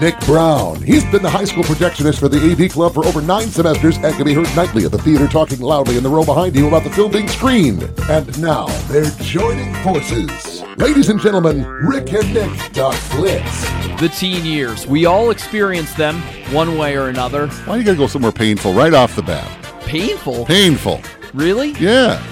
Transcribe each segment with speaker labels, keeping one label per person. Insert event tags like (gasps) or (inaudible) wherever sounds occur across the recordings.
Speaker 1: Nick Brown. He's been the high school projectionist for the AV Club for over nine semesters and can be heard nightly at the theater talking loudly in the row behind you about the film being screened. And now they're joining forces. Ladies and gentlemen, Rick and Nick Talk Flicks.
Speaker 2: The teen years. We all experience them one way or another.
Speaker 3: Why you gotta go somewhere painful right off the bat?
Speaker 2: Painful.
Speaker 3: Painful.
Speaker 2: Really?
Speaker 3: Yeah.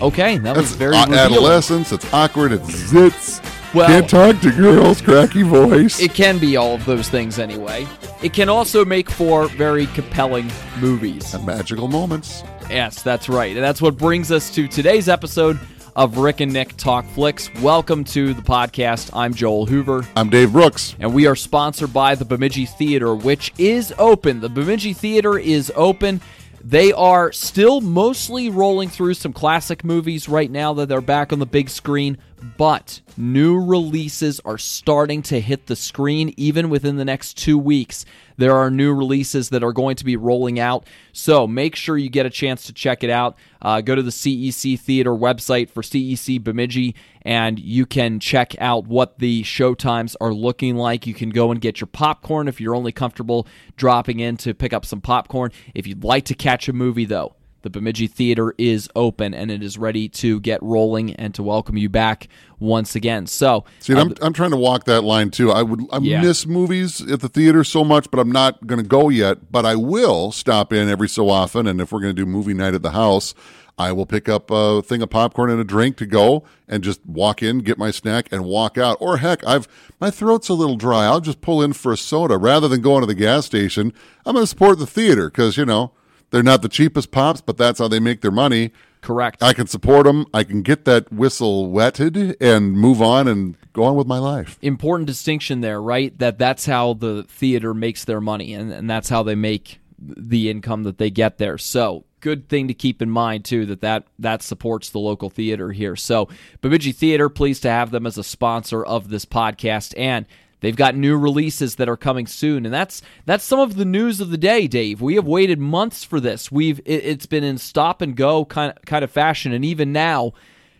Speaker 2: Okay, that was
Speaker 3: That's
Speaker 2: very revealing.
Speaker 3: adolescence. It's awkward. It's zits.
Speaker 2: Well-
Speaker 3: Can't talk to girls. Cracky voice.
Speaker 2: It can be all of those things anyway. It can also make for very compelling movies.
Speaker 3: And magical moments.
Speaker 2: Yes, that's right. And that's what brings us to today's episode of Rick and Nick Talk Flicks. Welcome to the podcast. I'm Joel Hoover.
Speaker 3: I'm Dave Brooks.
Speaker 2: and we are sponsored by the Bemidji Theater, which is open. The Bemidji Theater is open. They are still mostly rolling through some classic movies right now that they're back on the big screen, but new releases are starting to hit the screen even within the next two weeks. There are new releases that are going to be rolling out, so make sure you get a chance to check it out. Uh, go to the CEC Theater website for CEC Bemidji, and you can check out what the show times are looking like. You can go and get your popcorn if you're only comfortable dropping in to pick up some popcorn. If you'd like to catch a movie, though, the Bemidji Theater is open and it is ready to get rolling and to welcome you back once again. So,
Speaker 3: See,
Speaker 2: uh,
Speaker 3: I'm, I'm trying to walk that line too. I would I
Speaker 2: Yeah.
Speaker 3: miss movies at the theater so much, but I'm not going to go yet. But I will stop in every so often, and if we're going to do movie night at the house, I will pick up a thing of popcorn and a drink to go, and just walk in, get my snack, and walk out. Or heck, I've my throat's a little dry. I'll just pull in for a soda rather than going to the gas station. I'm going to support the theater because you know they're not the cheapest pops, but that's how they make their money.
Speaker 2: correct.
Speaker 3: I can support them. I can get that whistle wetted and move on and go on with my life.
Speaker 2: important distinction there, right? That that's how the theater makes their money, and, and that's how they make the income that they get there. So good thing to keep in mind too that that that supports the local theater here. So Bemidji Theater, pleased to have them as a sponsor of this podcast, and they've got new releases that are coming soon, and that's that's some of the news of the day, Dave. We have waited months for this. We've it, it's been in stop and go kind of kind of fashion, and even now.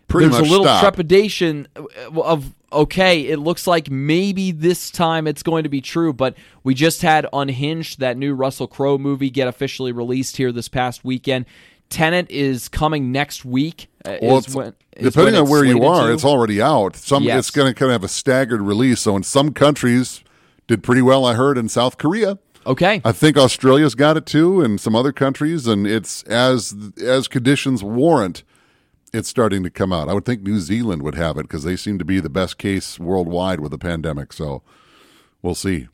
Speaker 3: Pretty
Speaker 2: There's a little
Speaker 3: stop.
Speaker 2: trepidation of okay, it looks like maybe this time it's going to be true, but we just had Unhinged, that new Russell Crowe movie, get officially released here this past weekend. Tenet is coming next week. uh,
Speaker 3: Well,
Speaker 2: is when- is
Speaker 3: depending on where you are,
Speaker 2: to.
Speaker 3: it's already out. Some
Speaker 2: Yes.
Speaker 3: it's going to kind of have a staggered release. So in some countries, did pretty well. I heard in South Korea.
Speaker 2: okay.
Speaker 3: I think Australia's got it too, and some other countries. And it's as as conditions warrant, it's starting to come out. I would think New Zealand would have it because they seem to be the best case worldwide with the pandemic. So we'll see.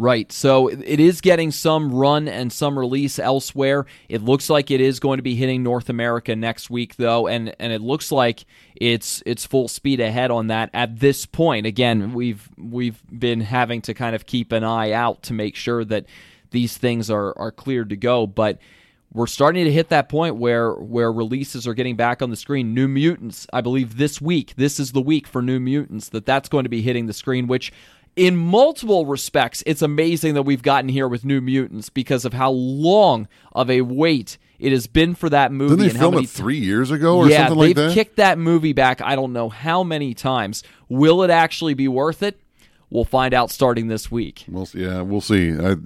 Speaker 2: Right. So it is getting some run and some release elsewhere. It looks like it is going to be hitting North America next week though and and it looks like it's it's full speed ahead on that at this point. Again, we've we've been having to kind of keep an eye out to make sure that these things are are cleared to go, but we're starting to hit that point where where releases are getting back on the screen. New Mutants, I believe this week. This is the week for New Mutants that that's going to be hitting the screen, which in multiple respects, it's amazing that we've gotten here with New Mutants because of how long of a wait it has been for that movie.
Speaker 3: Didn't they
Speaker 2: and how
Speaker 3: film
Speaker 2: many
Speaker 3: it three years ago or
Speaker 2: yeah,
Speaker 3: something like
Speaker 2: they've kicked that movie back. I don't know how many times. Will it actually be worth it? We'll find out starting this week.
Speaker 3: We'll see. Yeah, we'll see. I,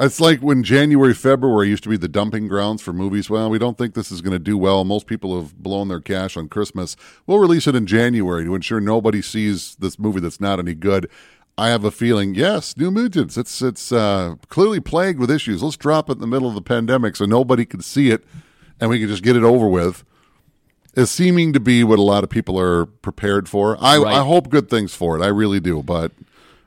Speaker 3: it's like when January, February used to be the dumping grounds for movies. Well, we don't think this is going to do well. Most people have blown their cash on Christmas. We'll release it in January to ensure nobody sees this movie that's not any good. I have a feeling, yes, New Mutants. It's it's uh, clearly plagued with issues. Let's drop it in the middle of the pandemic so nobody can see it, and we can just get it over with. Is seeming to be what a lot of people are prepared for. I,
Speaker 2: Right.
Speaker 3: I hope good things for it. I really do, but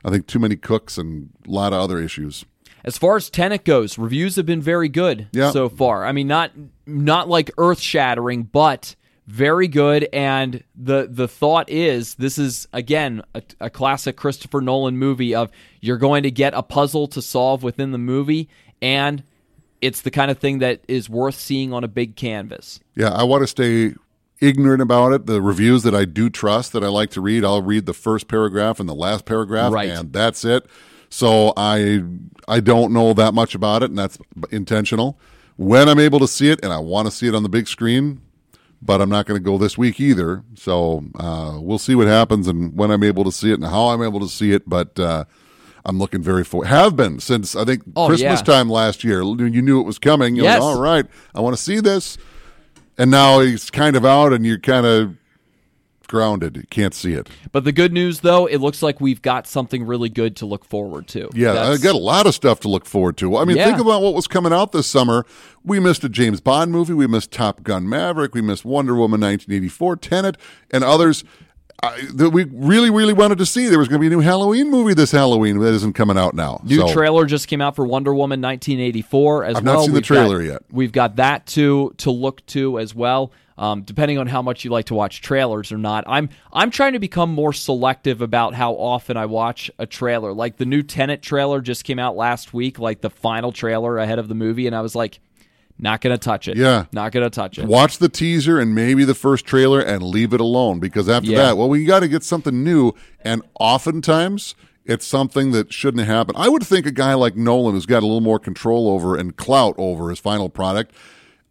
Speaker 3: I think too many cooks and a lot of other issues.
Speaker 2: As far as Tenet goes, reviews have been very good
Speaker 3: Yeah.
Speaker 2: so far. I mean, not not like earth shattering, but very good. And the the thought is, this is again a, a classic Christopher Nolan movie of you're going to get a puzzle to solve within the movie, and it's the kind of thing that is worth seeing on a big canvas.
Speaker 3: Yeah, I want to stay ignorant about it. The reviews that I do trust that I like to read, I'll read the first paragraph and the last paragraph,
Speaker 2: Right.
Speaker 3: and that's it. So I I don't know that much about it, and that's intentional. When I'm able to see it, and I want to see it on the big screen, but I'm not going to go this week either. So uh, we'll see what happens and when I'm able to see it and how I'm able to see it. But uh, I'm looking very forward. Have been since I think
Speaker 2: Oh,
Speaker 3: Christmas
Speaker 2: yeah.
Speaker 3: time last year. You knew it was coming. You're
Speaker 2: Yes.
Speaker 3: like, all right, I want to see this. And now he's kind of out, and you're kind of grounded. You can't see it.
Speaker 2: But the good news, though, it looks like we've got something really good to look forward to.
Speaker 3: Yeah, I got a lot of stuff to look forward to. I mean,
Speaker 2: Yeah.
Speaker 3: think about what was coming out this summer. We missed a James Bond movie. We missed Top Gun Maverick. We missed Wonder Woman 1984, Tenet, and others I, that we really, really wanted to see. There was going to be a new Halloween movie this Halloween that isn't coming out now.
Speaker 2: New
Speaker 3: So,
Speaker 2: trailer just came out for Wonder Woman 1984 as
Speaker 3: I've not
Speaker 2: well.
Speaker 3: seen the
Speaker 2: We've
Speaker 3: trailer
Speaker 2: got-
Speaker 3: yet.
Speaker 2: We've got that to to look to as well. Um, depending on how much you like to watch trailers or not, I'm I'm trying to become more selective about how often I watch a trailer. Like the new Tenet trailer just came out last week, like the final trailer ahead of the movie, and I was like, not gonna touch it.
Speaker 3: Yeah.
Speaker 2: not gonna touch it.
Speaker 3: Watch the teaser and maybe the first trailer and leave it alone because after
Speaker 2: Yeah.
Speaker 3: that, well, we got to get something new. And oftentimes, it's something that shouldn't happen. I would think a guy like Nolan, who's got a little more control over and clout over his final product.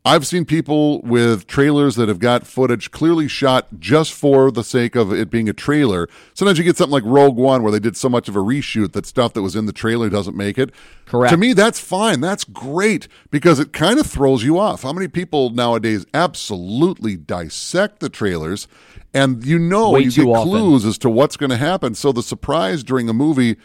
Speaker 3: I've seen people with trailers that have got footage clearly shot just for the sake of it being a trailer. Sometimes you get something like Rogue One where they did so much of a reshoot that stuff that was in the trailer doesn't make it.
Speaker 2: Correct.
Speaker 3: To me, that's fine. That's great because it kind of throws you off. How many people nowadays absolutely dissect the trailers and you know
Speaker 2: Way
Speaker 3: you get
Speaker 2: often.
Speaker 3: clues as to what's going to happen. So the surprise during a movie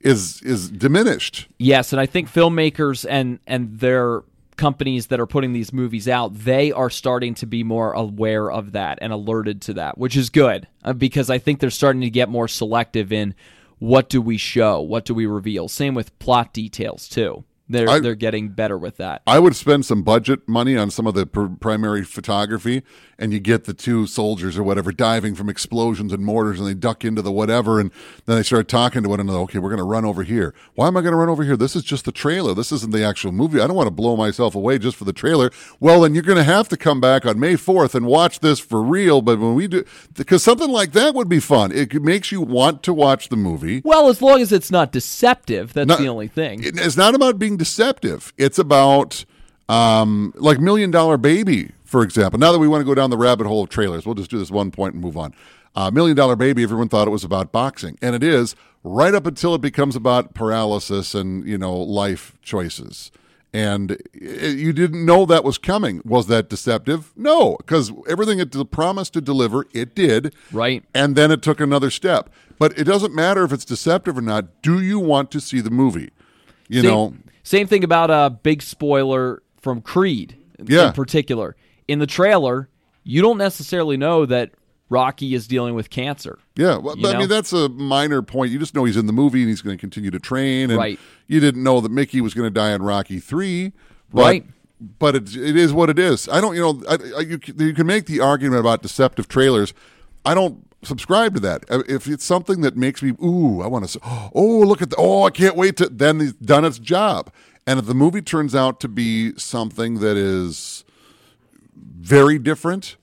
Speaker 3: is is diminished.
Speaker 2: Yes, and I think filmmakers and and their companies that are putting these movies out, they are starting to be more aware of that and alerted to that, which is good uh, because I think they're starting to get more selective in what do we show, what do we reveal. Same with plot details too. They're
Speaker 3: I-
Speaker 2: they're getting better with that.
Speaker 3: I would spend some budget money on some of the pr- primary photography, and you get the two soldiers or whatever diving from explosions and mortars, and they duck into the whatever, and then they start talking to one another. Okay, we're going to run over here. Why am I going to run over here? This is just the trailer. This isn't the actual movie. I don't want to blow myself away just for the trailer. Well, then you're going to have to come back on May 4th and watch this for real. But when we do, because something like that would be fun. It makes you want to watch the movie.
Speaker 2: Well, as long as it's not deceptive, that's
Speaker 3: Not-
Speaker 2: the only thing.
Speaker 3: It- It's not about being deceptive. It's about um, like Million Dollar Baby, for example. Now that we want to go down the rabbit hole of trailers, we'll just do this one point and move on. Uh, Million Dollar Baby, everyone thought it was about boxing, and it is right up until it becomes about paralysis and you know life choices. And it, you didn't know that was coming. Was that deceptive? No, because everything it promised to deliver, it did
Speaker 2: Right.
Speaker 3: and then it took another step. But it doesn't matter if it's deceptive or not. Do you want to see the movie? You
Speaker 2: Same,
Speaker 3: know,
Speaker 2: same thing about a big spoiler from Creed
Speaker 3: Yeah.
Speaker 2: in particular. In the trailer, you don't necessarily know that Rocky is dealing with cancer.
Speaker 3: yeah. Well, I
Speaker 2: know?
Speaker 3: mean, that's a minor point. You just know he's in the movie and he's going to continue to train. And
Speaker 2: Right.
Speaker 3: You didn't know that Mickey was going to die in Rocky Three, but,
Speaker 2: Right.
Speaker 3: But it, it is what it is. I don't. You know, I, I, you, you can make the argument about deceptive trailers. I don't subscribe to that. Uh, If it's something that makes me, ooh, I want to. (gasps) Oh, look at the. Oh, I can't wait to. Then it's done its job. And if the movie turns out to be something that is very different.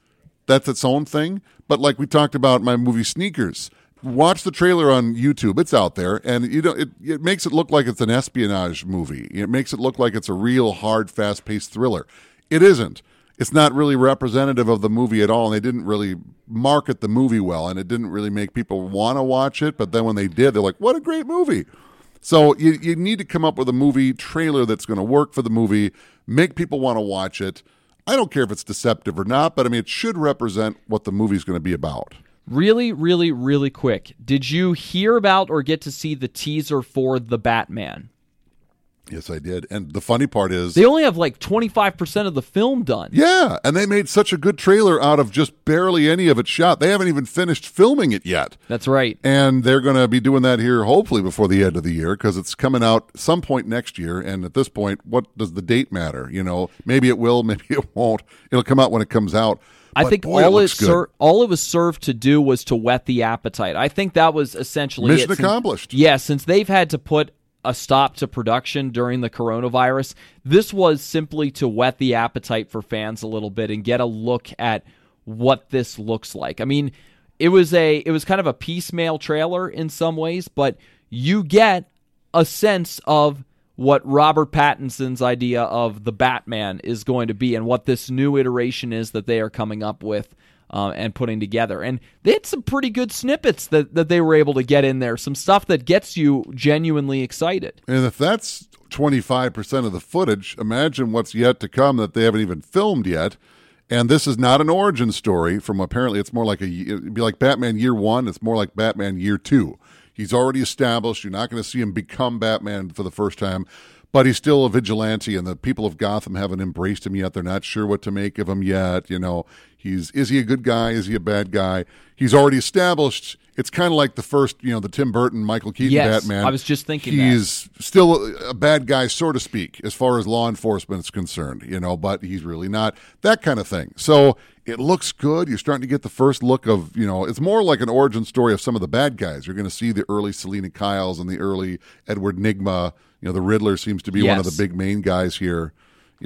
Speaker 3: That's its own thing. But like we talked about my movie Sneakers, watch the trailer on YouTube. It's out there, and you know it, it makes it look like it's an espionage movie. It makes it look like it's a real hard, fast paced thriller. It isn't. It's not really representative of the movie at all, and they didn't really market the movie well, and it didn't really make people want to watch it. But then when they did, they're like, "What a great movie!" So you, you need to come up with a movie trailer that's going to work for the movie, make people want to watch it. I don't care if it's deceptive or not, but I mean, it should represent what the movie's going to be about.
Speaker 2: Really, really, really quick. Did you hear about or get to see the teaser for The Batman?
Speaker 3: Yes, I did. And the funny part is,
Speaker 2: They only have like 25% of the film done.
Speaker 3: yeah, and they made such a good trailer out of just barely any of it shot. They haven't even finished filming it yet.
Speaker 2: That's right.
Speaker 3: And they're going to be doing that here hopefully before the end of the year because it's coming out some point next year. And at this point, what does the date matter? You know, maybe it will, (laughs) maybe it won't. It'll come out when it comes out.
Speaker 2: I
Speaker 3: But
Speaker 2: think
Speaker 3: boy,
Speaker 2: all it,
Speaker 3: good.
Speaker 2: ser- all it was served to do was to whet the appetite. I think that was essentially
Speaker 3: Mission
Speaker 2: it.
Speaker 3: Accomplished.
Speaker 2: yeah, since they've had to put a stop to production during the coronavirus, this was simply to whet the appetite for fans a little bit and get a look at what this looks like. I mean, it was a it was kind of a piecemeal trailer in some ways, but you get a sense of what Robert Pattinson's idea of the Batman is going to be and what this new iteration is that they are coming up with uh, and putting together. And they had some pretty good snippets that, that they were able to get in there, some stuff that gets you genuinely excited.
Speaker 3: And if that's 25% of the footage, imagine what's yet to come that they haven't even filmed yet. And this is not an origin story from apparently it's more like a it'd be like Batman year 1, it's more like Batman year 2. He's already established. You're not going to see him become Batman for the first time, but he's still a vigilante, and the people of Gotham haven't embraced him yet. They're not sure what to make of him yet. You know, he's is he a good guy? Is he a bad guy? He's already established. It's kind of like the first, you know, the Tim Burton, Michael Keaton
Speaker 2: Yes,
Speaker 3: Batman.
Speaker 2: I was just thinking
Speaker 3: he's still a, bad guy, so to speak, as far as law enforcement is concerned. You know, but he's really not that kind of thing. So it looks good. You're starting to get the first look of, you know, it's more like an origin story of some of the bad guys. You're going to see the early Selina Kyles and the early Edward Nygma. You know, the Riddler seems to be one of the big main guys here.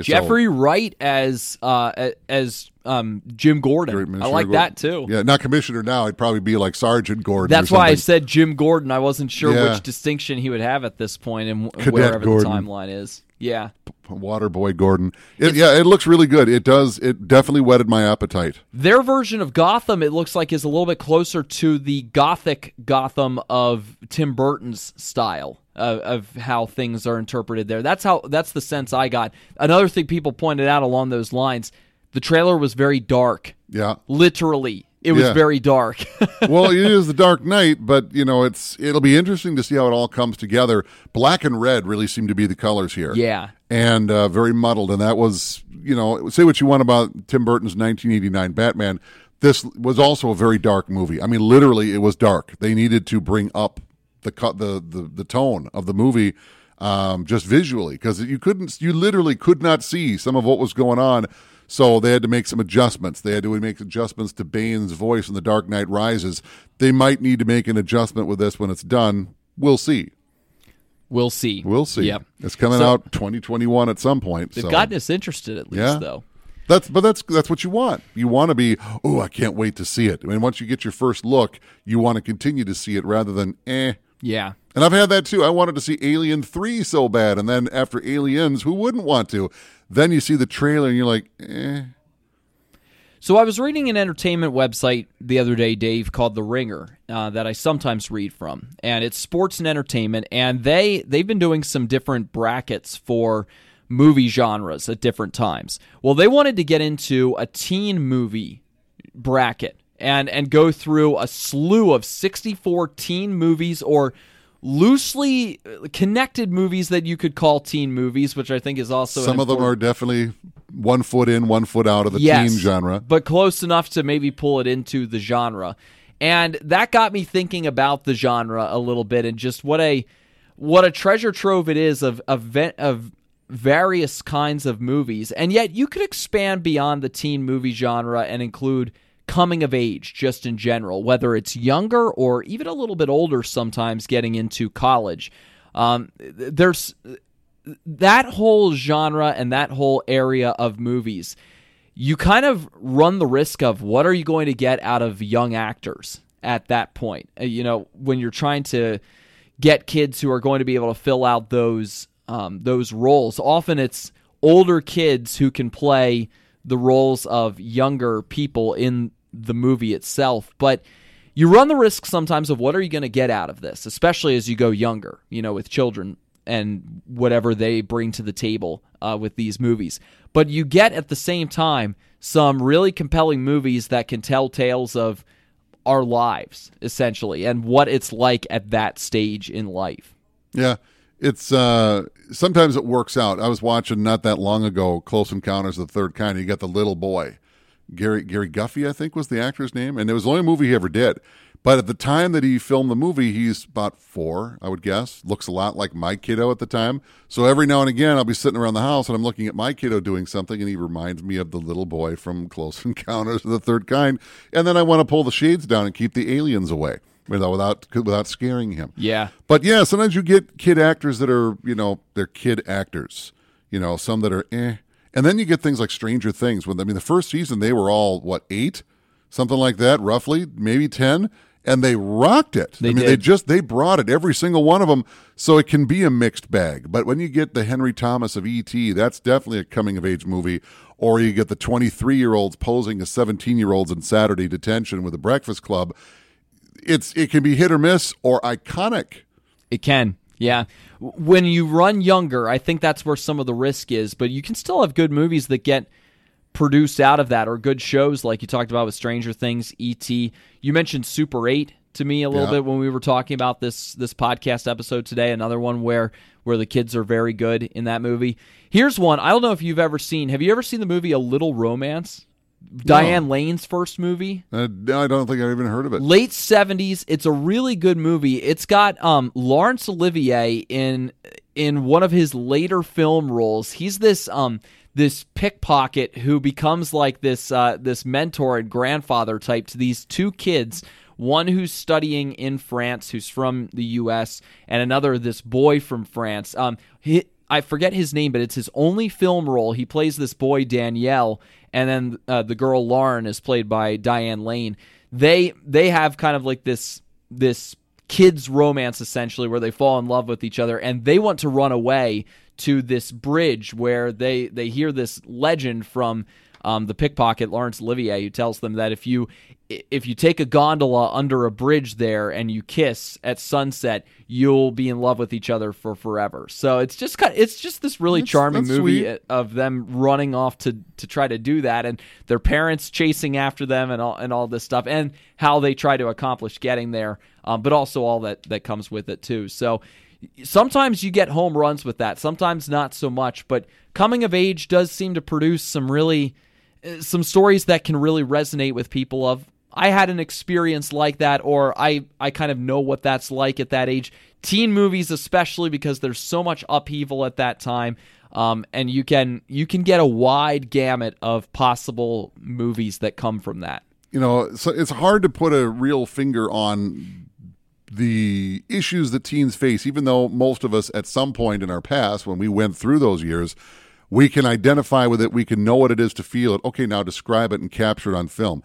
Speaker 2: Jeffrey Wright as uh, as um, Jim Gordon. I like
Speaker 3: Gordon.
Speaker 2: that too.
Speaker 3: Yeah, not commissioner now. I'd probably be like Sergeant Gordon.
Speaker 2: That's why I said Jim Gordon. I wasn't sure
Speaker 3: Yeah.
Speaker 2: which distinction he would have at this point and
Speaker 3: Cadet
Speaker 2: wherever
Speaker 3: Gordon.
Speaker 2: the timeline is. Yeah.
Speaker 3: Waterboy Gordon. It, yeah, it looks really good. It does. It definitely whetted my appetite.
Speaker 2: Their version of Gotham, it looks like, is a little bit closer to the gothic Gotham of Tim Burton's style of, of how things are interpreted there. That's how. That's the sense I got. Another thing people pointed out along those lines: the trailer was very dark.
Speaker 3: Yeah.
Speaker 2: Literally, it was
Speaker 3: Yeah.
Speaker 2: very dark. (laughs)
Speaker 3: well, it is the Dark Knight, but you know, it's it'll be interesting to see how it all comes together. Black and red really seem to be the colors here.
Speaker 2: yeah.
Speaker 3: and uh, very muddled. And that was, you know, say what you want about Tim Burton's 1989 Batman. This was also a very dark movie. I mean, literally, it was dark. They needed to bring up the cut, the, the the tone of the movie, um, just visually, because you couldn't, you literally could not see some of what was going on. So they had to make some adjustments. They had to make adjustments to Bane's voice in The Dark Knight Rises. They might need to make an adjustment with this when it's done. We'll see.
Speaker 2: We'll see.
Speaker 3: We'll see.
Speaker 2: Yep.
Speaker 3: It's coming
Speaker 2: So-
Speaker 3: out 2021 at some point.
Speaker 2: They've
Speaker 3: so.
Speaker 2: gotten us interested at least,
Speaker 3: Yeah.
Speaker 2: though.
Speaker 3: That's but that's that's what you want. You want to be, oh, I can't wait to see it. I mean, once you get your first look, you want to continue to see it rather than eh.
Speaker 2: Yeah.
Speaker 3: And I've had that too. I wanted to see Alien 3 so bad, and then after Aliens, who wouldn't want to? Then you see the trailer and you're like, eh.
Speaker 2: So I was reading an entertainment website the other day, Dave, called The Ringer, uh, that I sometimes read from, and it's sports and entertainment, and they they've been doing some different brackets for movie genres at different times. Well, they wanted to get into a teen movie bracket and and go through a slew of 64 teen movies or loosely connected movies that you could call teen movies, which I think is also
Speaker 3: Some of them are definitely one foot in, one foot out of the
Speaker 2: yes,
Speaker 3: teen genre.
Speaker 2: but close enough to maybe pull it into the genre. And that got me thinking about the genre a little bit and just what a what a treasure trove it is of of, of various kinds of movies. And yet you could expand beyond the teen movie genre and include coming of age just in general, whether it's younger or even a little bit older sometimes getting into college. Um, there's that whole genre and that whole area of movies, you kind of run the risk of what are you going to get out of young actors at that point? Uh, You know, when you're trying to get kids who are going to be able to fill out those um, those roles. Often it's older kids who can play the roles of younger people in the movie itself, but you run the risk sometimes of what are you going to get out of this, especially as you go younger, you know, with children and whatever they bring to the table uh, with these movies. But you get at the same time some really compelling movies that can tell tales of our lives, essentially, and what it's like at that stage in life.
Speaker 3: Yeah. It's uh sometimes it works out. I was watching not that long ago Close Encounters of the Third Kind. You got the little boy. Gary Gary Guffey, I think was the actor's name, and it was the only movie he ever did. But at the time that he filmed the movie, he's about four, I would guess. Looks a lot like my kiddo at the time. So every now and again, I'll be sitting around the house and I'm looking at my kiddo doing something, and he reminds me of the little boy from Close (laughs) Encounters of the Third Kind. And then I want to pull the shades down and keep the aliens away, know, without without scaring him.
Speaker 2: Yeah.
Speaker 3: But yeah, sometimes you get kid actors that are, you know, they're kid actors. You know, some that are eh. And then you get things like Stranger Things. When I mean, the first season they were all what eight, something like that, roughly, maybe ten, and they rocked it.
Speaker 2: They
Speaker 3: I mean,
Speaker 2: did.
Speaker 3: they just they brought it every single one of them. So it can be a mixed bag. But when you get the Henry Thomas of ET, that's definitely a coming of age movie. Or you get the 23 year olds posing as 17 year olds in Saturday detention with the Breakfast Club. It's it can be hit or miss or iconic.
Speaker 2: It can. Yeah. When you run younger, I think that's where some of the risk is, but you can still have good movies that get produced out of that or good shows like you talked about with Stranger Things, ET. You mentioned Super 8 to me a little
Speaker 3: Yeah.
Speaker 2: bit when we were talking about this this podcast episode today, another one where where the kids are very good in that movie. Here's one. I don't know if you've ever seen. Have you ever seen the movie A Little Romance? Diane Lane's first movie?
Speaker 3: Uh, I don't think I've even heard of it.
Speaker 2: late 70s it's a really good movie it's got um Laurence Olivier in in one of his later film roles he's this um this pickpocket who becomes like this uh this mentor and grandfather type to these two kids one who's studying in France who's from the US and another this boy from France um he, I forget his name, but it's his only film role. He plays this boy Daniel, and then uh, the girl Lauren is played by Diane Lane. They they have kind of like this this kids romance essentially, where they fall in love with each other, and they want to run away to this bridge where they they hear this legend from um, the pickpocket Laurence Olivier, who tells them that if you if you take a gondola under a bridge there and you kiss at sunset, you'll be in love with each other for forever. So it's just kind it's just this really
Speaker 3: That's-
Speaker 2: charming
Speaker 3: that's
Speaker 2: movie
Speaker 3: sweet.
Speaker 2: of them running off to to try to do that and their parents chasing after them and all and all this stuff and how they try to accomplish getting there, um, but also all that that comes with it too. So sometimes you get home runs with that, sometimes not so much, but coming of age does seem to produce some really uh, some stories that can really resonate with people of I had an experience like that or I I kind of know what that's like at that age. Teen movies especially because there's so much upheaval at that time. Um, and you can you can get a wide gamut of possible movies that come from that.
Speaker 3: you know, so it's hard to put a real finger on the issues that teens face, even though most of us at some point in our past, when we went through those years, we can identify with it. We can know what it is to feel it. Okay, now describe it and capture it on film.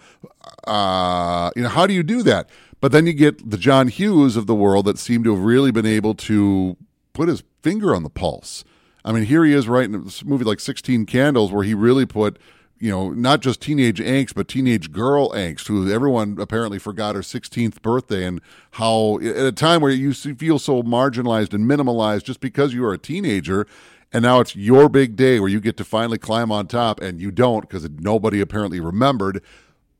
Speaker 3: Uh, you know, how do you do that? But then you get the John Hughes of the world that seem to have really been able to put his finger on the pulse. I mean, here he is writing a movie like 16 Candles, where he really put, you know, not just teenage angst, but teenage girl angst, who everyone apparently forgot her 16th birthday, and how at a time where you feel so marginalized and minimalized just because you are a teenager, and now it's your big day where you get to finally climb on top, and you don't because nobody apparently remembered.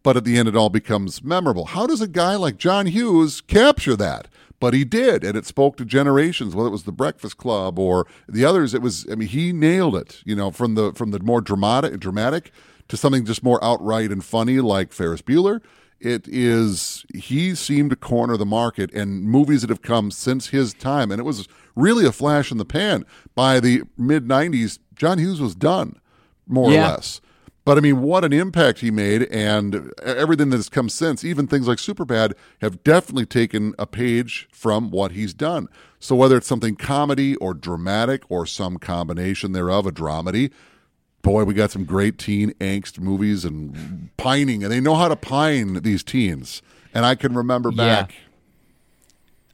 Speaker 3: But at the end, it all becomes memorable. How does a guy like John Hughes capture that? But he did, and it spoke to generations. Whether it was the Breakfast Club or the others, it was. I mean, he nailed it. You know, from the from the more dramatic dramatic to something just more outright and funny, like Ferris Bueller. It is. He seemed to corner the market, and movies that have come since his time, and it was really a flash in the pan. By the mid '90s, John Hughes was done, more
Speaker 2: Yeah.
Speaker 3: or less. But I mean, what an impact he made, and everything that has come since, even things like Superbad, have definitely taken a page from what he's done. So whether it's something comedy or dramatic or some combination thereof, a dramedy, boy, we got some great teen angst movies and pining, and they know how to pine these teens. And I can remember
Speaker 2: Yeah.
Speaker 3: back.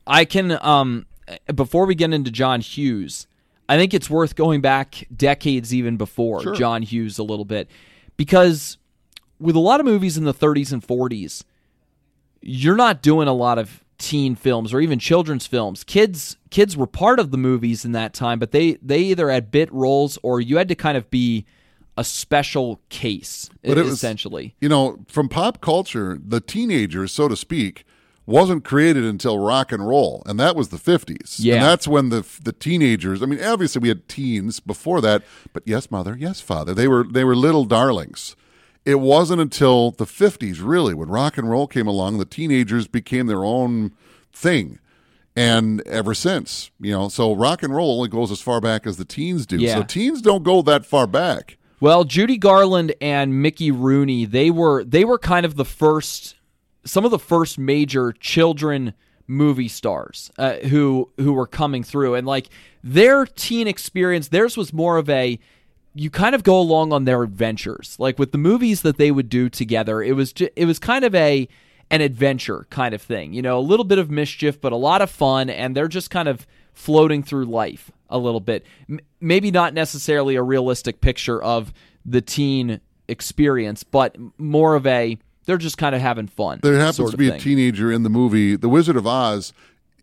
Speaker 2: I can um before we get into John Hughes, I think it's worth going back decades even before
Speaker 3: Sure.
Speaker 2: John Hughes a little bit because with a lot of movies in the 30s and 40s, you're not doing a lot of teen films or even children's films. Kids kids were part of the movies in that time, but they they either had bit roles or you had to kind of be a special case
Speaker 3: But it was-
Speaker 2: essentially.
Speaker 3: You know, from pop culture, the teenager, so to speak, wasn't created until rock and roll, and that was the fifties.
Speaker 2: Yeah.
Speaker 3: and that's when the the teenagers. I mean, obviously we had teens before that, but yes, mother, yes, father. They were they were little darlings. It wasn't until the fifties, really, when rock and roll came along, the teenagers became their own thing. And ever since, you know, so rock and roll only goes as far back as the teens do.
Speaker 2: Yeah.
Speaker 3: So teens don't go that far back.
Speaker 2: Well, Judy Garland and Mickey Rooney, they were they were kind of the first some of the first major children movie stars uh, who who were coming through and like their teen experience theirs was more of a you kind of go along on their adventures. Like with the movies that they would do together, it was ju- it was kind of a an adventure kind of thing. You know, a little bit of mischief, but a lot of fun, and they're just kind of floating through life a little bit. M- maybe not necessarily a realistic picture of the teen experience, but more of a they're just kind of having fun.
Speaker 3: There happens
Speaker 2: sort
Speaker 3: to
Speaker 2: of
Speaker 3: be a teenager in the movie The Wizard of Oz.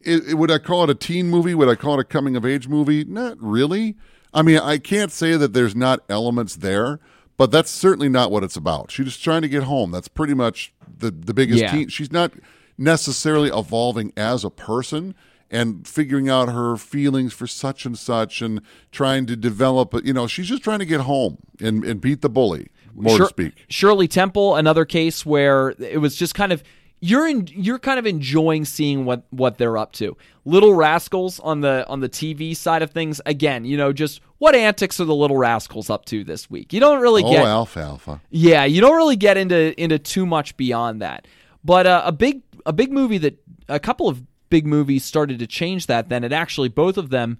Speaker 3: It, it- would I call it a teen movie? Would I call it a coming of age movie? Not really. I mean, I can't say that there's not elements there, but that's certainly not what it's about. She's just trying to get home. That's pretty much the the biggest
Speaker 2: Yeah.
Speaker 3: teen. She's not necessarily evolving as a person and figuring out her feelings for such and such and trying to develop. You know, she's just trying to get home and, and beat the bully, more
Speaker 2: Shir-
Speaker 3: to speak.
Speaker 2: Shirley Temple, another case where it was just kind of you're in, you're kind of enjoying seeing what what they're up to. Little Rascals on the on the TV side of things, again, you know, just what antics are the Little Rascals up to this week? You don't really
Speaker 3: Oh,
Speaker 2: get
Speaker 3: alfalfa.
Speaker 2: yeah, you don't really get into into too much beyond that. But uh, a big a big movie that a couple of big movies started to change that. Then it actually both of them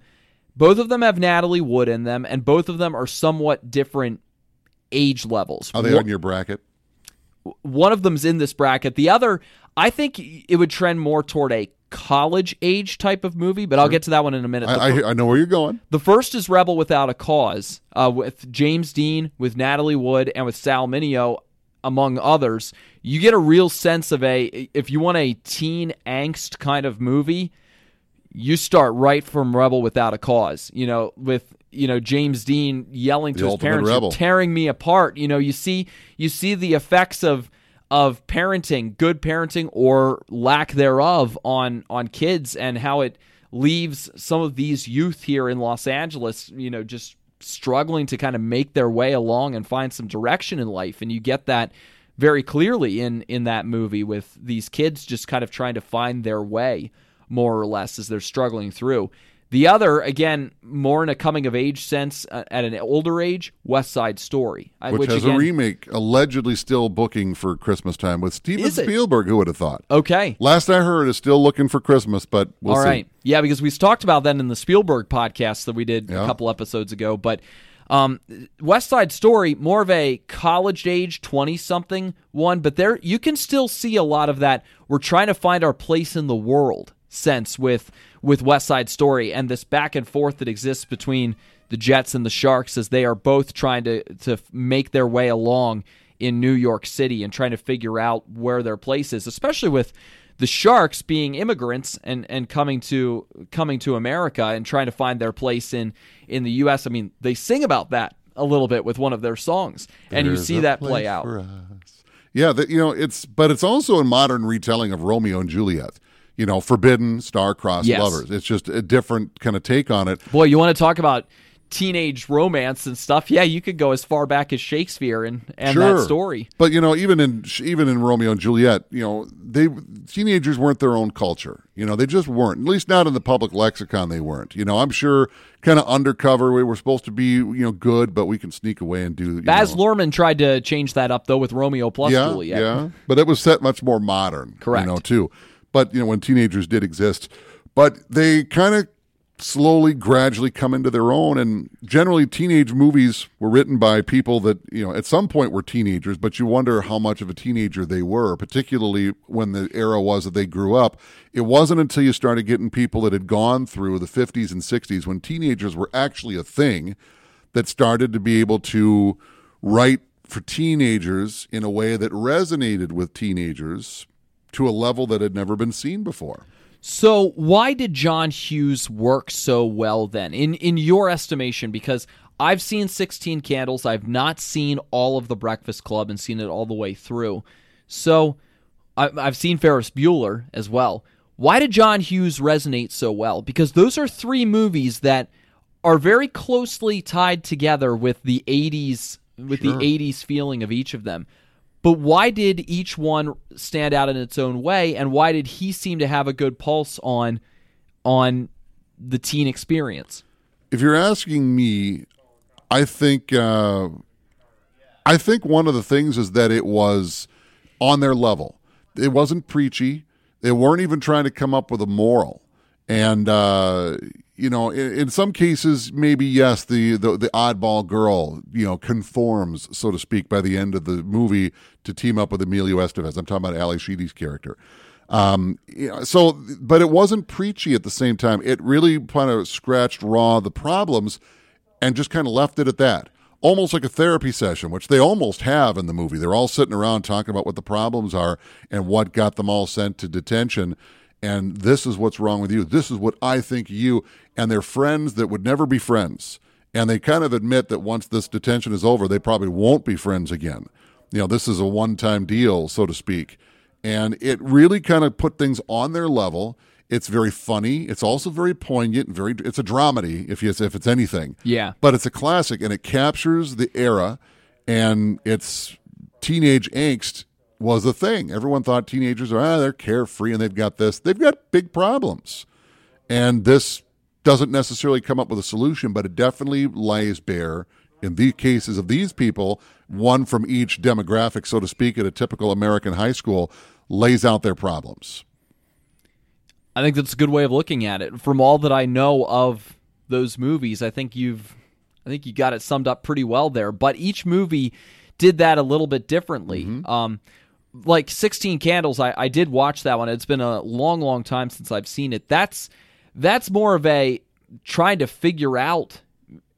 Speaker 2: both of them have Natalie Wood in them, and both of them are somewhat different age levels.
Speaker 3: Are they
Speaker 2: One-
Speaker 3: on your bracket?
Speaker 2: one of them's in this bracket. The other, I think it would trend more toward a college age type of movie, but I'll get to that one in a minute.
Speaker 3: I, I, I know where you're going.
Speaker 2: the first is Rebel Without a Cause uh, with James Dean, with Natalie Wood, and with Sal Mineo, among others. You get a real sense of a, if you want a teen angst kind of movie, you start right from Rebel Without a Cause. You know, with you know James Dean yelling to his parents, "You're
Speaker 3: rebel.
Speaker 2: tearing me apart." You know, you see you see the effects of of parenting, good parenting or lack thereof on on kids, and how it leaves some of these youth here in Los Angeles, you know, just struggling to kind of make their way along and find some direction in life. And you get that very clearly in in that movie with these kids just kind of trying to find their way more or less as they're struggling through. The other, again, more in a coming of age sense uh, at an older age, West Side Story, uh,
Speaker 3: which, has
Speaker 2: again,
Speaker 3: a remake allegedly still booking for Christmas time with Steven? Spielberg. Who would have thought?
Speaker 2: Okay,
Speaker 3: Last I heard, is still looking for Christmas, but we'll
Speaker 2: All
Speaker 3: see.
Speaker 2: right. Yeah, because we talked about that in the Spielberg podcast that we did a couple episodes ago. But um, West Side Story, more of a college age, 20 something one, but there you can still see a lot of that. We're trying to find our place in the world sense with with West Side Story and this back and forth that exists between the Jets and the Sharks as they are both trying to to make their way along in New York City and trying to figure out where their place is, especially with the Sharks being immigrants and, and coming to coming to America and trying to find their place in in the U.S. I mean, they sing about that a little bit with one of their songs, and you see that play out.
Speaker 3: Yeah, that you know, it's but it's also a modern retelling of Romeo and Juliet. You know, forbidden star-crossed
Speaker 2: Yes.
Speaker 3: lovers. It's just a different kind of take on it.
Speaker 2: Boy, you want to talk about teenage romance and stuff? Yeah, you could go as far back as Shakespeare and and
Speaker 3: sure.
Speaker 2: that story.
Speaker 3: But you know, even in even in Romeo and Juliet, you know, they teenagers weren't their own culture. You know, they just weren't. At least not in the public lexicon. They weren't. You know, I'm sure kind of undercover. We were supposed to be, you know, good, but we can sneak away and do.
Speaker 2: Baz
Speaker 3: know,
Speaker 2: Luhrmann tried to change that up though with Romeo plus
Speaker 3: yeah,
Speaker 2: Juliet.
Speaker 3: yeah. But it was set much more modern.
Speaker 2: Correct.
Speaker 3: You know, too. But you know, when teenagers did exist, but they kind of slowly, gradually come into their own. And generally, teenage movies were written by people that you know at some point were teenagers, but you wonder how much of a teenager they were, particularly when the era was that they grew up. It wasn't until you started getting people that had gone through the 50s and 60s when teenagers were actually a thing that started to be able to write for teenagers in a way that resonated with teenagers to a level that had never been seen before.
Speaker 2: So why did John Hughes work so well then, in in your estimation? Because I've seen Sixteen Candles, I've not seen all of The Breakfast Club and seen it all the way through. So I, I've seen Ferris Bueller as well. Why did John Hughes resonate so well? Because those are three movies that are very closely tied together with the '80s, with
Speaker 3: Sure.
Speaker 2: the '80s feeling of each of them. But why did each one stand out in its own way, and why did he seem to have a good pulse on on the teen experience?
Speaker 3: If you're asking me, I think uh, I think one of the things is that it was on their level. It wasn't preachy. They weren't even trying to come up with a moral. And uh, you know, in, in, some cases, maybe yes, the, the the oddball girl, you know, conforms, so to speak, by the end of the movie to team up with Emilio Estevez. I'm talking about Ally Sheedy's character. Um, you know, so, but it wasn't preachy at the same time. It really kind of scratched raw the problems and just kind of left it at that. Almost like a therapy session, which they almost have in the movie. They're all sitting around talking about what the problems are and what got them all sent to detention and this is what's wrong with you. This is what I think you and they're friends that would never be friends. And they kind of admit that once this detention is over, they probably won't be friends again. You know, this is a one-time deal, so to speak. And it really kind of put things on their level. It's very funny. It's also very poignant and very it's a dramedy if you if it's anything.
Speaker 2: Yeah.
Speaker 3: But it's a classic and it captures the era and it's teenage angst was a thing. Everyone thought teenagers are ah, they're carefree and they've got this. They've got big problems, and this doesn't necessarily come up with a solution, but it definitely lays bare in the cases of these people, one from each demographic, so to speak, at a typical American high school, lays out their problems.
Speaker 2: I think that's a good way of looking at it. From all that I know of those movies, I think you've I think you got it summed up pretty well there. But each movie did that a little bit differently. Mm-hmm. Um, like 16 Candles, I, I did watch that one. It's been a long, long time since I've seen it. That's that's more of a trying to figure out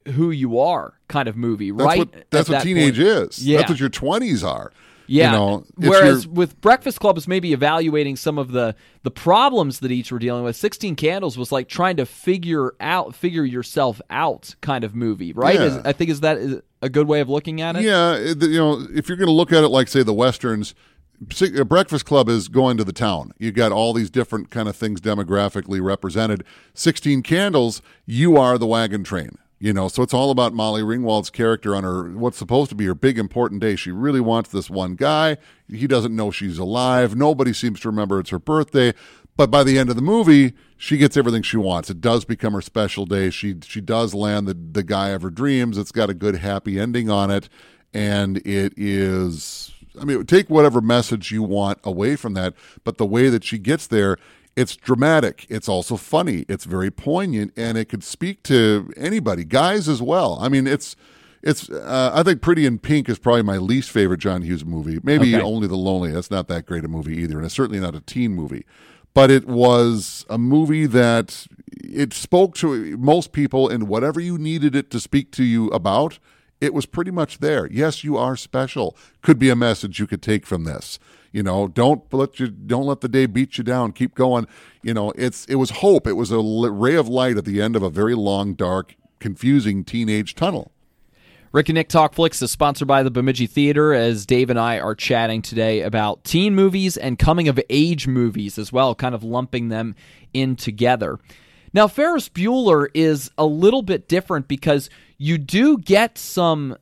Speaker 2: who you are kind of movie,
Speaker 3: that's
Speaker 2: right?
Speaker 3: What, that's what that teenage point. is. Yeah. That's what your 20s are.
Speaker 2: Yeah.
Speaker 3: You know,
Speaker 2: Whereas with Breakfast Club is maybe evaluating some of the the problems that each were dealing with. Sixteen Candles was like trying to figure out figure yourself out kind of movie, right?
Speaker 3: Yeah.
Speaker 2: Is, I think is that a good way of looking at it?
Speaker 3: Yeah, you know, if you're going to look at it like say the westerns, Breakfast Club is going to the town. You got all these different kind of things demographically represented. 16 Candles, you are the wagon train. You know, so it's all about Molly Ringwald's character on her what's supposed to be her big important day. She really wants this one guy. He doesn't know she's alive. Nobody seems to remember it's her birthday. But by the end of the movie, she gets everything she wants. It does become her special day. She she does land the the guy of her dreams. It's got a good happy ending on it, and it is I mean, take whatever message you want away from that, but the way that she gets there, it's dramatic. It's also funny. It's very poignant, and it could speak to anybody, guys as well. I mean, it's it's. Uh, I think Pretty in Pink is probably my least favorite John Hughes movie. Maybe okay. only The Lonely. That's not that great a movie either, and it's certainly not a teen movie. But it was a movie that it spoke to most people, and whatever you needed it to speak to you about, it was pretty much there. Yes, you are special. Could be a message you could take from this. You know, don't let you don't let the day beat you down. Keep going. You know, it's it was hope. It was a ray of light at the end of a very long, dark, confusing teenage tunnel.
Speaker 2: Rick and Nick Talk Flicks is sponsored by the Bemidji Theater as Dave and I are chatting today about teen movies and coming of age movies as well, kind of lumping them in together. Now, Ferris Bueller is a little bit different because you do get some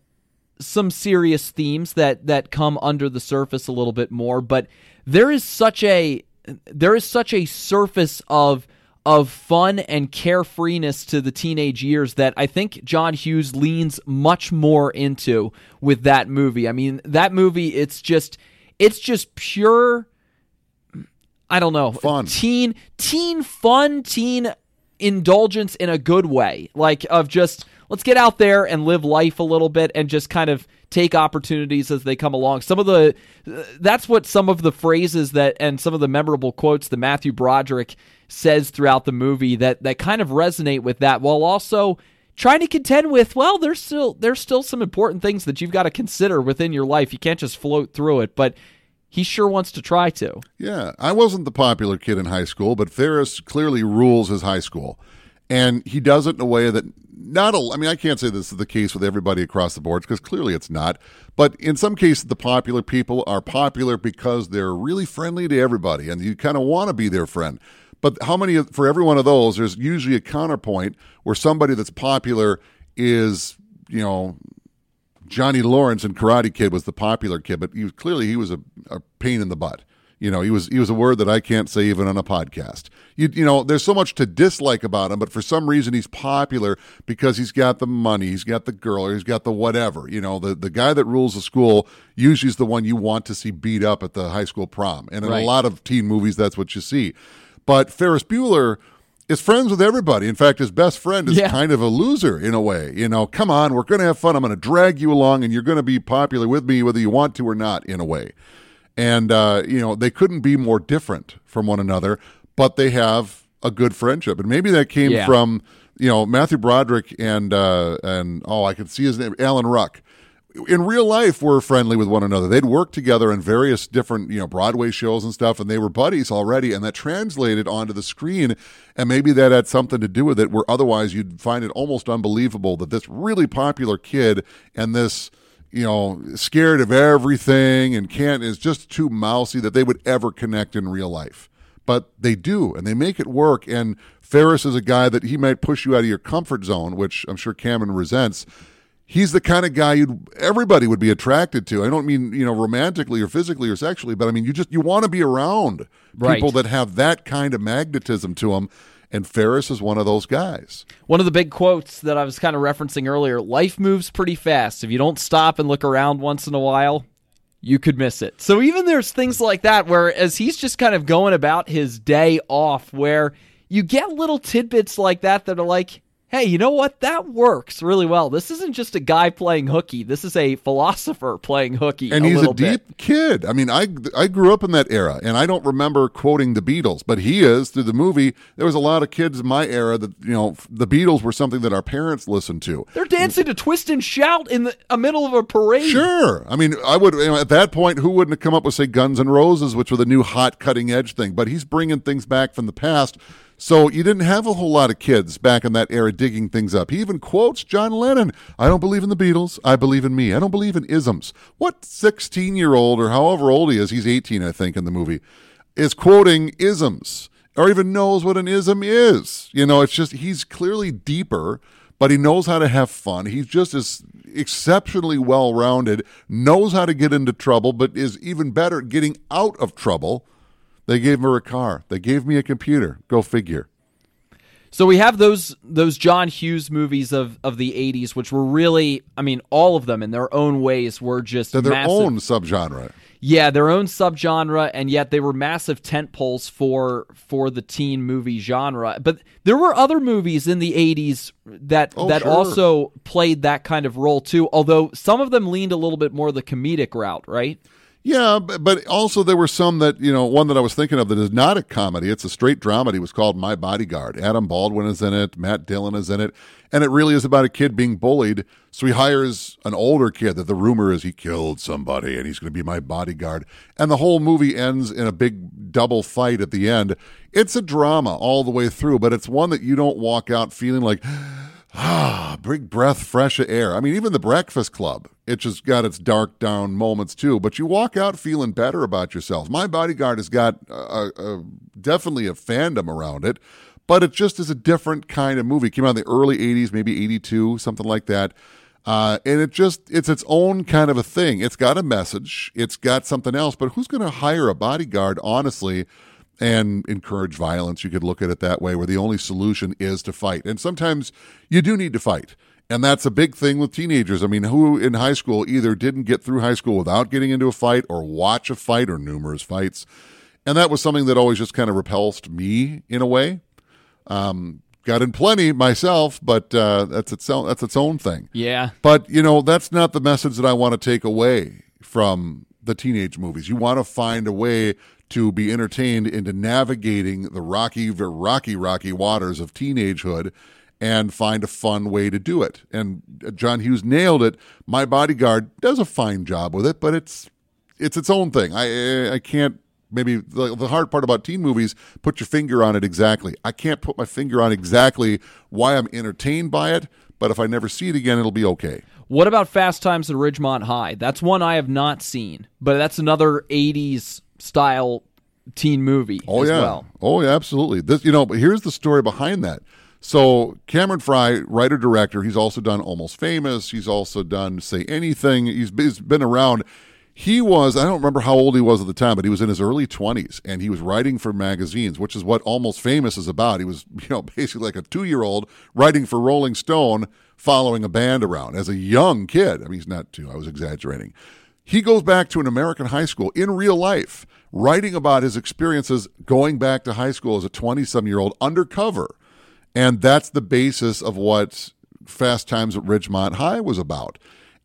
Speaker 2: some serious themes that that come under the surface a little bit more, but there is such a there is such a surface of of fun and carefreeness to the teenage years that I think John Hughes leans much more into with that movie. I mean, that movie it's just it's just pure I don't know,
Speaker 3: fun.
Speaker 2: Teen teen fun, teen indulgence in a good way. Like of just let's get out there and live life a little bit and just kind of take opportunities as they come along. Some of the that's what some of the phrases that and some of the memorable quotes that Matthew Broderick says throughout the movie that that kind of resonate with that while also trying to contend with well there's still there's still some important things that you've got to consider within your life. You can't just float through it, but he sure wants to try to.
Speaker 3: Yeah, I wasn't the popular kid in high school, but Ferris clearly rules his high school. And he does it in a way that not a, I mean, I can't say this is the case with everybody across the board because clearly it's not. But in some cases, the popular people are popular because they're really friendly to everybody and you kind of want to be their friend. But how many, for every one of those, there's usually a counterpoint where somebody that's popular is, you know, Johnny Lawrence in Karate Kid was the popular kid, but he was, clearly he was a, a pain in the butt. You know, he was he was a word that I can't say even on a podcast. You you know, there's so much to dislike about him, but for some reason he's popular because he's got the money, he's got the girl, or he's got the whatever. You know, the the guy that rules the school usually is the one you want to see beat up at the high school prom, and in right. a lot of teen movies that's what you see. But Ferris Bueller is friends with everybody. In fact, his best friend is
Speaker 2: Yeah.
Speaker 3: kind of a loser in a way. You know, come on, we're going to have fun. I'm going to drag you along, and you're going to be popular with me whether you want to or not. In a way, and uh, you know they couldn't be more different from one another, but they have a good friendship, and maybe that came
Speaker 2: Yeah.
Speaker 3: from you know Matthew Broderick and uh, and oh I could see his name Alan Ruck. In real life, were friendly with one another. They'd worked together in various different, you know, Broadway shows and stuff, and they were buddies already. And that translated onto the screen, and maybe that had something to do with it. Where otherwise, you'd find it almost unbelievable that this really popular kid and this you know, scared of everything and can't is just too mousy that they would ever connect in real life. But they do, and they make it work. And Ferris is a guy that he might push you out of your comfort zone, which I'm sure Cameron resents. He's the kind of guy you'd everybody would be attracted to. I don't mean you know romantically or physically or sexually, but I mean you just you want to be around
Speaker 2: Right.
Speaker 3: people that have that kind of magnetism to them. And Ferris is one of those guys.
Speaker 2: One of the big quotes that I was kind of referencing earlier life moves pretty fast. If you don't stop and look around once in a while, you could miss it. So even there's things like that where as he's just kind of going about his day off where you get little tidbits like that that are like, hey, you know what? That works really well. This isn't just a guy playing hooky. This is a philosopher playing hooky.
Speaker 3: and
Speaker 2: a
Speaker 3: he's a deep
Speaker 2: bit.
Speaker 3: kid. I mean, I I grew up in that era, and I don't remember quoting the Beatles, but he is through the movie. There was a lot of kids in my era that you know the Beatles were something that our parents listened to.
Speaker 2: They're dancing to twist and shout in the a middle of a parade.
Speaker 3: Sure, I mean, I would you know, at that point, who wouldn't have come up with say Guns N' Roses, which were the new hot cutting edge thing? But he's bringing things back from the past. So you didn't have a whole lot of kids back in that era digging things up. He even quotes John Lennon. I don't believe in the Beatles. I believe in me. I don't believe in isms. What 16 year old or however old he is, he's 18, I think, in the movie, is quoting isms or even knows what an ism is? You know, it's just he's clearly deeper, but he knows how to have fun. He's just as exceptionally well rounded, knows how to get into trouble, but is even better at getting out of trouble. They gave her a car. They gave me a computer. Go figure.
Speaker 2: So we have those those John Hughes movies of of the 80s which were really I mean all of them in their own ways were just
Speaker 3: They're their
Speaker 2: massive.
Speaker 3: own subgenre.
Speaker 2: Yeah, their own subgenre and yet they were massive tent poles for for the teen movie genre. But there were other movies in the 80s that
Speaker 3: Oh,
Speaker 2: that
Speaker 3: sure.
Speaker 2: also played that kind of role too, although some of them leaned a little bit more the comedic route, right?
Speaker 3: Yeah, but, also there were some that, you know, one that I was thinking of that is not a comedy. It's a straight dramedy. It was called My Bodyguard. Adam Baldwin is in it. Matt Dillon is in it. And it really is about a kid being bullied. So he hires an older kid that the rumor is he killed somebody and he's going to be my bodyguard. And the whole movie ends in a big double fight at the end. It's a drama all the way through, but it's one that you don't walk out feeling like, ah, big breath, fresh air. I mean, even the Breakfast Club, it just got its dark down moments too. But you walk out feeling better about yourself. My Bodyguard has got a, a, definitely a fandom around it, but it just is a different kind of movie. It came out in the early '80s, maybe '82, something like that. Uh, and it just it's its own kind of a thing. It's got a message. It's got something else. But who's going to hire a bodyguard, honestly? And encourage violence. You could look at it that way, where the only solution is to fight. And sometimes you do need to fight. And that's a big thing with teenagers. I mean, who in high school either didn't get through high school without getting into a fight or watch a fight or numerous fights? And that was something that always just kind of repulsed me in a way. Um, got in plenty myself, but uh, that's its own, that's its own thing.
Speaker 2: Yeah.
Speaker 3: But you know, that's not the message that I want to take away from the teenage movies. You want to find a way to be entertained into navigating the rocky, rocky, rocky waters of teenagehood and find a fun way to do it. And uh, John Hughes nailed it. My Bodyguard does a fine job with it, but it's it's its own thing. I I can't maybe the, the hard part about teen movies put your finger on it exactly. I can't put my finger on exactly why I'm entertained by it, but if I never see it again, it'll be okay.
Speaker 2: What about Fast Times at Ridgemont High? That's one I have not seen, but that's another 80s style teen movie
Speaker 3: Oh
Speaker 2: as
Speaker 3: yeah.
Speaker 2: well.
Speaker 3: Oh yeah, absolutely. This you know, but here's the story behind that. So Cameron Fry, writer director, he's also done Almost Famous. He's also done Say Anything. He's, he's been around. He was I don't remember how old he was at the time, but he was in his early 20s and he was writing for magazines, which is what Almost Famous is about. He was (laughs) you know basically like a two year old writing for Rolling Stone, following a band around as a young kid. I mean, he's not two. I was exaggerating. He goes back to an American high school in real life, writing about his experiences going back to high school as a 20 some year old undercover. And that's the basis of what Fast Times at Ridgemont High was about.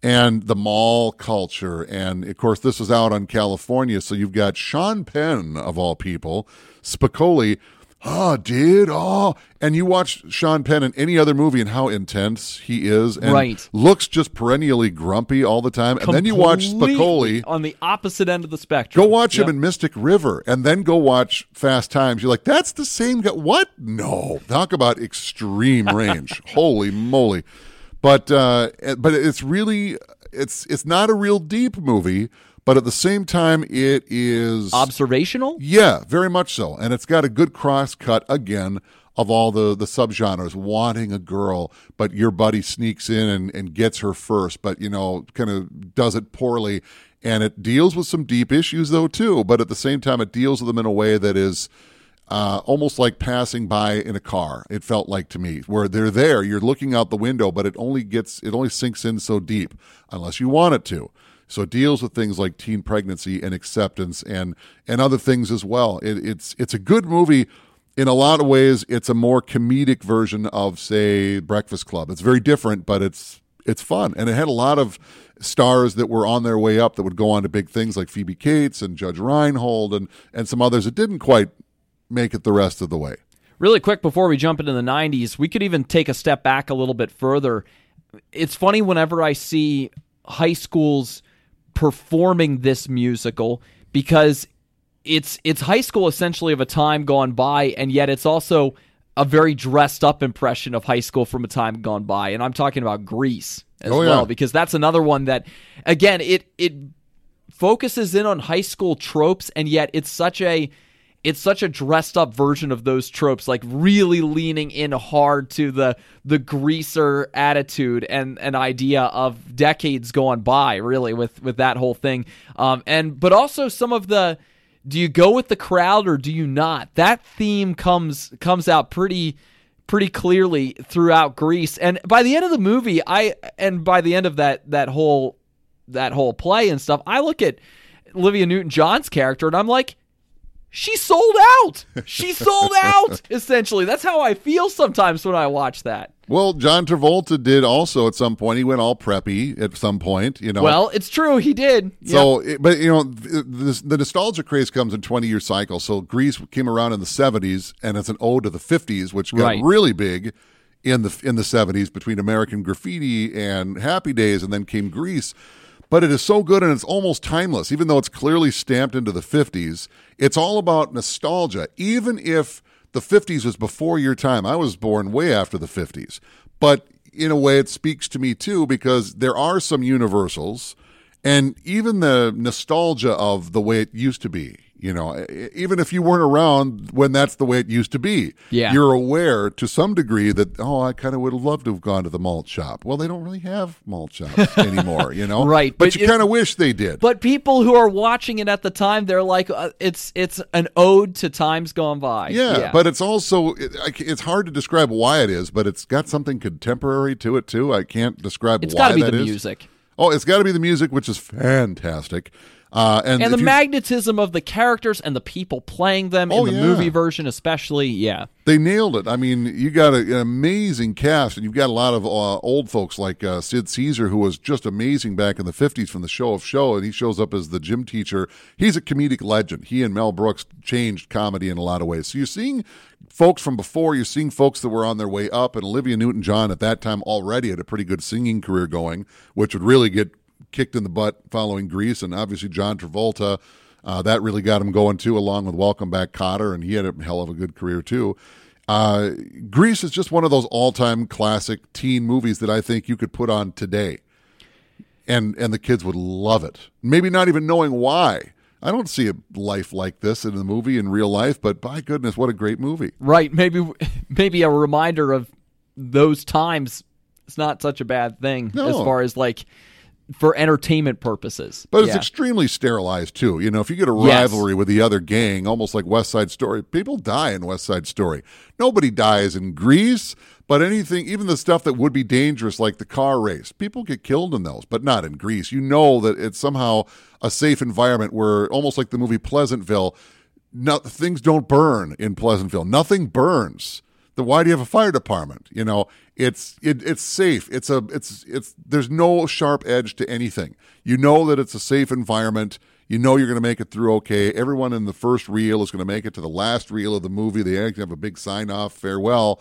Speaker 3: And the mall culture. And of course, this was out on California. So you've got Sean Penn, of all people, Spicoli. Oh, dude. Oh. And you watch Sean Penn in any other movie and how intense he is. And
Speaker 2: Right.
Speaker 3: looks just perennially grumpy all the time. And then you watch
Speaker 2: Completely
Speaker 3: Spicoli.
Speaker 2: on the opposite end of the spectrum.
Speaker 3: Go watch him in Mystic River and then go watch Fast Times. You're like, that's the same guy. What? No. Talk about extreme range. (laughs) Holy moly. But uh but it's really it's it's not a real deep movie, but at the same time it is
Speaker 2: observational.
Speaker 3: yeah, very much so. And it's got a good cross cut again of all the the subgenres wanting a girl but your buddy sneaks in and, and gets her first but you know kind of does it poorly and it deals with some deep issues though too but at the same time it deals with them in a way that is uh, almost like passing by in a car. It felt like to me, where they're there, you're looking out the window, but it only gets it only sinks in so deep, unless you want it to. So it deals with things like teen pregnancy and acceptance and and other things as well. It, it's it's a good movie. In a lot of ways, it's a more comedic version of, say, Breakfast Club. It's very different, but it's it's fun, and it had a lot of stars that were on their way up that would go on to big things like Phoebe Cates and Judge Reinhold and and some others that didn't quite make it the rest of the way.
Speaker 2: Really quick before we jump into the 90s, we could even take a step back a little bit further. It's funny whenever I see high schools performing this musical because it's it's high school essentially of a time gone by and yet it's also a very dressed up impression of high school from a time gone by and I'm talking about Grease as
Speaker 3: Oh, yeah.
Speaker 2: well because that's another one that again it it focuses in on high school tropes and yet it's such a it's such a dressed up version of those tropes like really leaning in hard to the the greaser attitude and an idea of decades gone by really with with that whole thing um and but also some of the do you go with the crowd or do you not that theme comes comes out pretty pretty clearly throughout Grease. And by the end of the movie, I and by the end of that that whole that whole play and stuff, I look at Olivia Newton-John's character and I'm like she sold out. She (laughs) sold out essentially. That's how I feel sometimes when I watch that.
Speaker 3: Well, John Travolta did also at some point. He went all preppy at some point, you know.
Speaker 2: Well, it's true he did.
Speaker 3: So, it- but you know, th- this, the nostalgia craze comes in twenty year cycles. So, Grease came around in the seventies, and it's an ode to the fifties, which got
Speaker 2: Right.
Speaker 3: really big in the in the seventies between American Graffiti and Happy Days, and then came Grease. But it is so good, and it's almost timeless, even though it's clearly stamped into the fifties. It's all about nostalgia, even if the 50s was before your time. I was born way after the 50s. But in a way, it speaks to me too, because there are some universals and even the nostalgia of the way it used to be. You know, even if you weren't around when that's the way it used to be,
Speaker 2: Yeah.
Speaker 3: you're aware to some degree that, oh, I kind of would have loved to have gone to the malt shop. Well, they don't really have malt shops (laughs) anymore, you know?
Speaker 2: Right,
Speaker 3: But,
Speaker 2: but
Speaker 3: you kind of wish they did.
Speaker 2: But people who are watching it at the time, they're like, uh, it's it's an ode to times gone by.
Speaker 3: Yeah, but it's also it, it's hard to describe why it is, but it's got something contemporary to it too. I can't describe
Speaker 2: it's
Speaker 3: why
Speaker 2: got to be
Speaker 3: that
Speaker 2: the
Speaker 3: is.
Speaker 2: music.
Speaker 3: Oh, it's got to be the music, which is fantastic. Uh, and
Speaker 2: and the
Speaker 3: you-
Speaker 2: magnetism of the characters and the people playing them
Speaker 3: Oh,
Speaker 2: in the
Speaker 3: yeah.
Speaker 2: movie version, especially. Yeah,
Speaker 3: they nailed it. I mean, you got a, an amazing cast, and you've got a lot of uh, old folks like uh, Sid Caesar, who was just amazing back in the '50s from the Show of Show, and he shows up as the gym teacher. He's a comedic legend. He and Mel Brooks changed comedy in a lot of ways. So you're seeing folks from before. You're seeing folks that were on their way up, and Olivia Newton-John at that time already had a pretty good singing career going, which would really get kicked in the butt following Grease, and obviously John Travolta. Uh, that really got him going too, along with Welcome Back Kotter, and he had a hell of a good career too. Uh, Grease is just one of those all-time classic teen movies that I think you could put on today, and and the kids would love it. Maybe not even knowing why. I don't see a life like this in the movie in real life, but by goodness, what a great movie!
Speaker 2: right. Maybe maybe a reminder of those times. It's not such a bad thing
Speaker 3: No.
Speaker 2: as far as like for entertainment purposes.
Speaker 3: But it's
Speaker 2: Yeah.
Speaker 3: extremely sterilized too. You know, if you get a
Speaker 2: Yes.
Speaker 3: rivalry with the other gang, almost like West Side Story, people die in West Side Story. Nobody dies in Grease, But anything, even the stuff that would be dangerous, like the car race, people get killed in those, but not in Grease. You know that it's somehow a safe environment where, almost like the movie Pleasantville, no, things don't burn in Pleasantville. Nothing burns. Then why do you have a fire department? You know, it's it, it's safe. It's a it's it's there's no sharp edge to anything. You know that it's a safe environment. You know you're going to make it through okay. Everyone in the first reel is going to make it to the last reel of the movie. They have a big sign off farewell.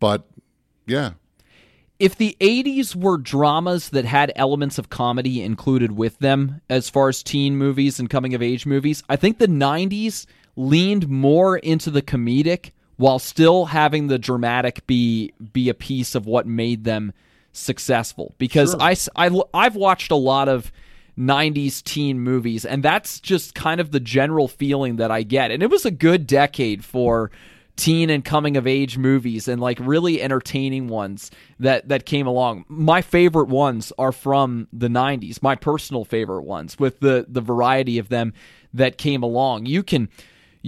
Speaker 3: But yeah,
Speaker 2: if the 80s were dramas that had elements of comedy included with them as far as teen movies and coming of age movies, I think the 90s leaned more into the comedic while still having the dramatic be be a piece of what made them successful. Because
Speaker 3: Sure.
Speaker 2: I, I I've watched a lot of 90s teen movies and that's just kind of the general feeling that I get. And it was a good decade for teen and coming of age movies and like really entertaining ones that that came along. My favorite ones are from the 90s my personal favorite ones with the the variety of them that came along. You can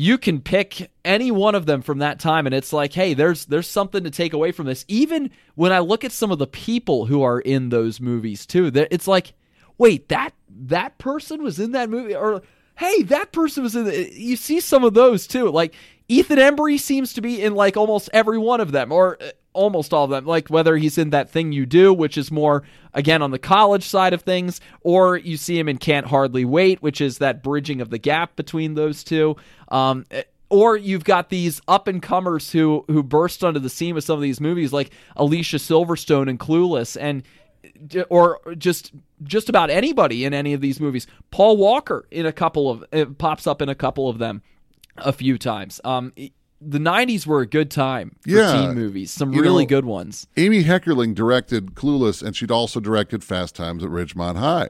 Speaker 2: you can pick any one of them from that time and it's like hey there's there's something to take away from this. Even when i look at some of the people who are in those movies too it's like wait that that person was in that movie? Or hey that person was in the, you see some of those too. Like ethan embry seems to be in like almost every one of them. Or uh, almost all of them like whether he's in that thing you do which is more again on the college side of things or you see him in can't hardly wait which is that bridging of the gap between those two um, eh, or you've got these up and comers who who burst onto the scene with some of these movies like alicia silverstone and clueless and or just just about anybody in any of these movies. Paul Walker in a couple of it pops up in a couple of them a few times. Um, the '90s were a good time for
Speaker 3: Yeah.
Speaker 2: teen movies. Some really
Speaker 3: know-
Speaker 2: good ones.
Speaker 3: Amy Heckerling directed Clueless, and she'd also directed Fast Times at Ridgemont High.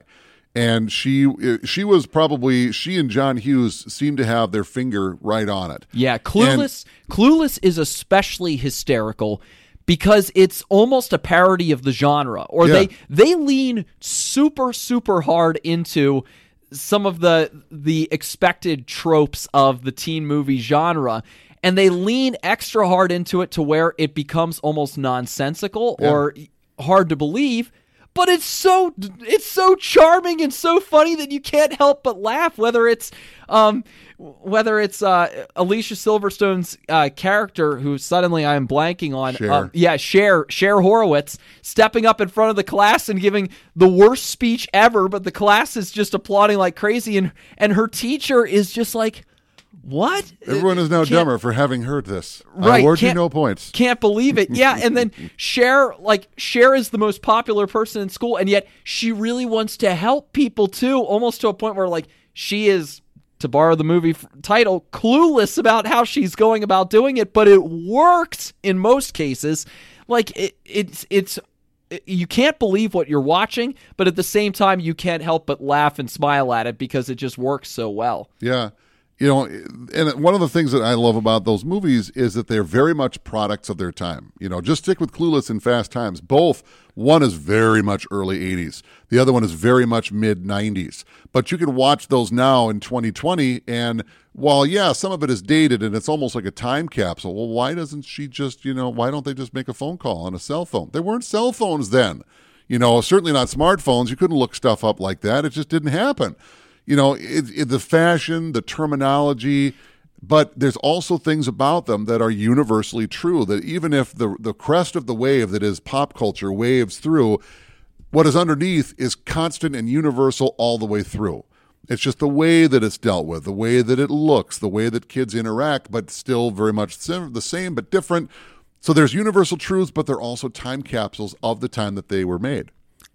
Speaker 3: And she uh, she was probably she and John Hughes seemed to have their finger right on it.
Speaker 2: Yeah, Clueless. Clueless is especially hysterical because it's almost a parody of the genre, or
Speaker 3: Yeah.
Speaker 2: they they lean super super hard into some of the the expected tropes of the teen movie genre. And they lean extra hard into it to where it becomes almost nonsensical or hard to believe but it's so it's so charming and so funny that you can't help but laugh whether it's um whether it's uh Alicia Silverstone's uh character who suddenly I am blanking on
Speaker 3: Cher.
Speaker 2: um, yeah Cher Cher Horowitz stepping up in front of the class and giving the worst speech ever but the class is just applauding like crazy and and her teacher is just like what
Speaker 3: Everyone is now
Speaker 2: Can't-
Speaker 3: dumber for having heard this. I award you no points.
Speaker 2: can't believe it. Yeah, and then (laughs) Cher, like Cher is the most popular person in school, and yet she really wants to help people too, almost to a point where like she is, to borrow the movie f- title, clueless about how she's going about doing it, but it works in most cases. Like it, it's it's you can't believe what you're watching, but at the same time you can't help but laugh and smile at it because it just works so well.
Speaker 3: Yeah. You know, and one of the things that I love about those movies is that they're very much products of their time. You know, just stick with Clueless and Fast Times. Both, one is very much early 80s, the other one is very much mid 90s. But you can watch those now in 2020, and while, yeah, some of it is dated and it's almost like a time capsule, well, why doesn't she just, you know, why don't they just make a phone call on a cell phone? There weren't cell phones then. You know, certainly not smartphones. You couldn't look stuff up like that. It just didn't happen you know it, it, the fashion the terminology but there's also things about them that are universally true that even if the the crest of the wave that is pop culture waves through what is underneath is constant and universal all the way through. It's just the way that it's dealt with the way that it looks the way that kids interact but still very much the same but different. So there's universal truths but they're also time capsules of the time that they were made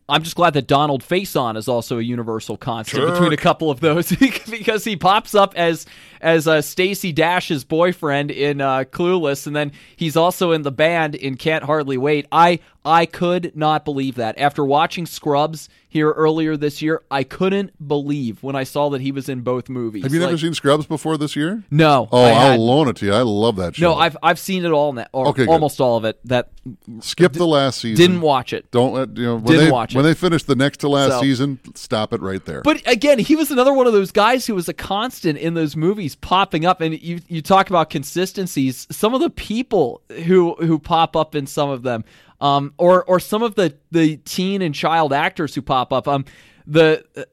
Speaker 2: I'm just glad that Donald Faison is also a universal constant between a couple of those (laughs) because he pops up as as uh, Stacey Dash's boyfriend in uh, Clueless, and then he's also in the band in Can't Hardly Wait. I I could not believe that. After watching Scrubs here earlier this year, I couldn't believe when I saw that he was in both movies.
Speaker 3: Have you never seen Scrubs before this year?
Speaker 2: No.
Speaker 3: Oh, I'll loan it to you. I love that show.
Speaker 2: No, I've I've seen it all now, or
Speaker 3: Okay, good.
Speaker 2: almost all of it. That
Speaker 3: skip the last season.
Speaker 2: didn't watch it.
Speaker 3: Don't let you know when
Speaker 2: Didn't
Speaker 3: they
Speaker 2: watch it.
Speaker 3: when they finish the next to last
Speaker 2: So-
Speaker 3: season. Stop it right there.
Speaker 2: But again, he was another one of those guys who was a constant in those movies, popping up. And you you talk about consistencies. Some of the people who who pop up in some of them, um, or or some of the the teen and child actors who pop up. Um, the uh,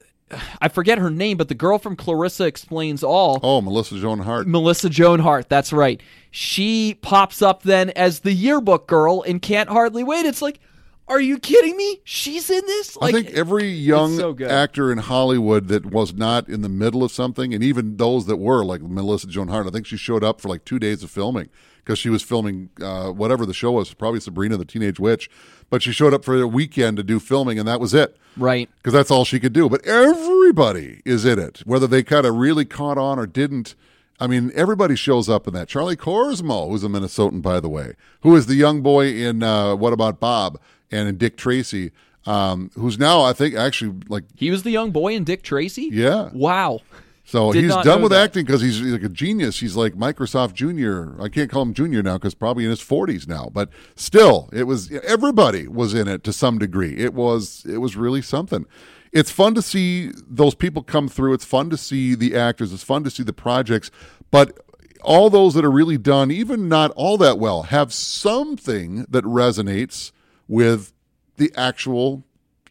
Speaker 2: I forget her name, but the girl from Clarissa Explains All.
Speaker 3: oh, Melissa Joan Hart.
Speaker 2: Melissa Joan Hart, that's right. She pops up then as the yearbook girl and can't hardly wait. It's like, are you kidding me? She's in this?
Speaker 3: I think every young
Speaker 2: so
Speaker 3: actor in Hollywood that was not in the middle of something, and even those that were, like Melissa Joan Hart, I think she showed up for like two days of filming because she was filming uh, whatever the show was, probably Sabrina the Teenage Witch. But she showed up for a weekend to do filming, and that was it.
Speaker 2: right.
Speaker 3: because that's all she could do. But everybody is in it, whether they kind of really caught on or didn't. I mean, everybody shows up in that. Charlie Korsmo, who's a Minnesotan, by the way, who is the young boy in uh, What About Bob and in Dick Tracy, um, who's now, I think, actually like
Speaker 2: He was the young boy in Dick Tracy?
Speaker 3: Yeah.
Speaker 2: Wow.
Speaker 3: so
Speaker 2: Did
Speaker 3: he's done with
Speaker 2: that.
Speaker 3: acting because he's like a genius. He's like Microsoft Junior. I can't call him Junior now because probably in his forties now. But still, it was everybody was in it to some degree. It was it was really something. It's fun to see those people come through. It's fun to see the actors. It's fun to see the projects. But all those that are really done, even not all that well, have something that resonates with the actual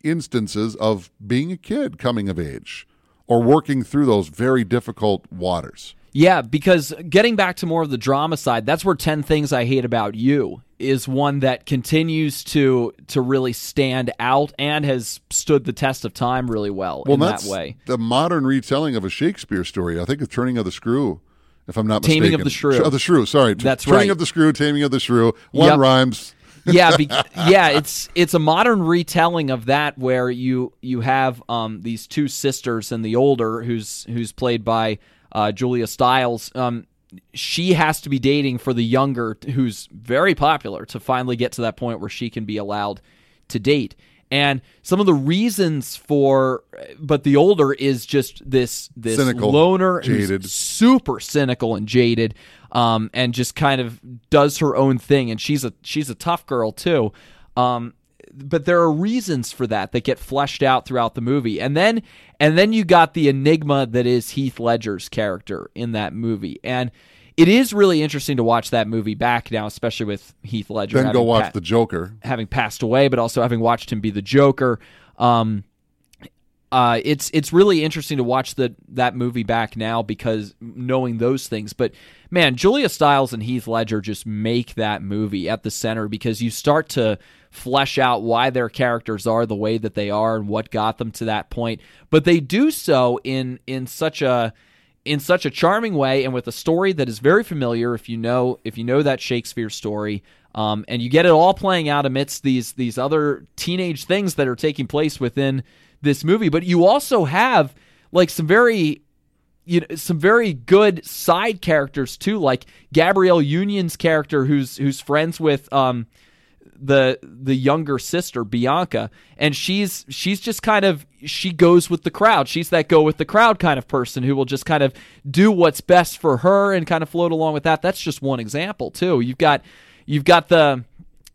Speaker 3: instances of being a kid coming of age or working through those very difficult waters.
Speaker 2: Yeah, because getting back to more of the drama side, that's where 10 Things I Hate About You is one that continues to to really stand out and has stood the test of time really well, in that way.
Speaker 3: the modern retelling of a Shakespeare story. I think it's Turning of the Screw, if I'm not
Speaker 2: Taming
Speaker 3: mistaken.
Speaker 2: of the Shrew.
Speaker 3: Sh- Of the Shrew, sorry.
Speaker 2: That's
Speaker 3: Turning
Speaker 2: right.
Speaker 3: of the Screw, Taming of the Shrew. One
Speaker 2: Yep.
Speaker 3: rhymes.
Speaker 2: yeah, be, (laughs) yeah, it's it's a modern retelling of that where you you have um, these two sisters and the older who's who's played by uh, Julia Stiles. Um, she has to be dating for the younger who's very popular to finally get to that point where she can be allowed to date. And some of the reasons for, but the older is just this this
Speaker 3: Cynical,
Speaker 2: loner
Speaker 3: jaded.
Speaker 2: super cynical and jaded, um, and just kind of does her own thing. And she's a she's a tough girl too. Um, but there are reasons for that that get fleshed out throughout the movie, and then and then you got the enigma that is Heath Ledger's character in that movie, and it is really interesting to watch that movie back now, especially with Heath Ledger.
Speaker 3: Then go watch
Speaker 2: pa-
Speaker 3: The Joker.
Speaker 2: having passed away, but also having watched him be the Joker. Um, uh, it's it's really interesting to watch the that movie back now because knowing those things. But man, Julia Stiles and Heath Ledger just make that movie at the center because you start to flesh out why their characters are the way that they are and what got them to that point. But they do so in in such a in such a charming way and with a story that is very familiar if you know if you know that Shakespeare story um, and you get it all playing out amidst these these other teenage things that are taking place within this movie but you also have like some very you know some very good side characters too like Gabrielle Union's character who's who's friends with um the the younger sister Bianca and she's she's just kind of she goes with the crowd. She's that go with the crowd kind of person who will just kind of do what's best for her and kind of float along with that. That's just one example too. You've got you've got the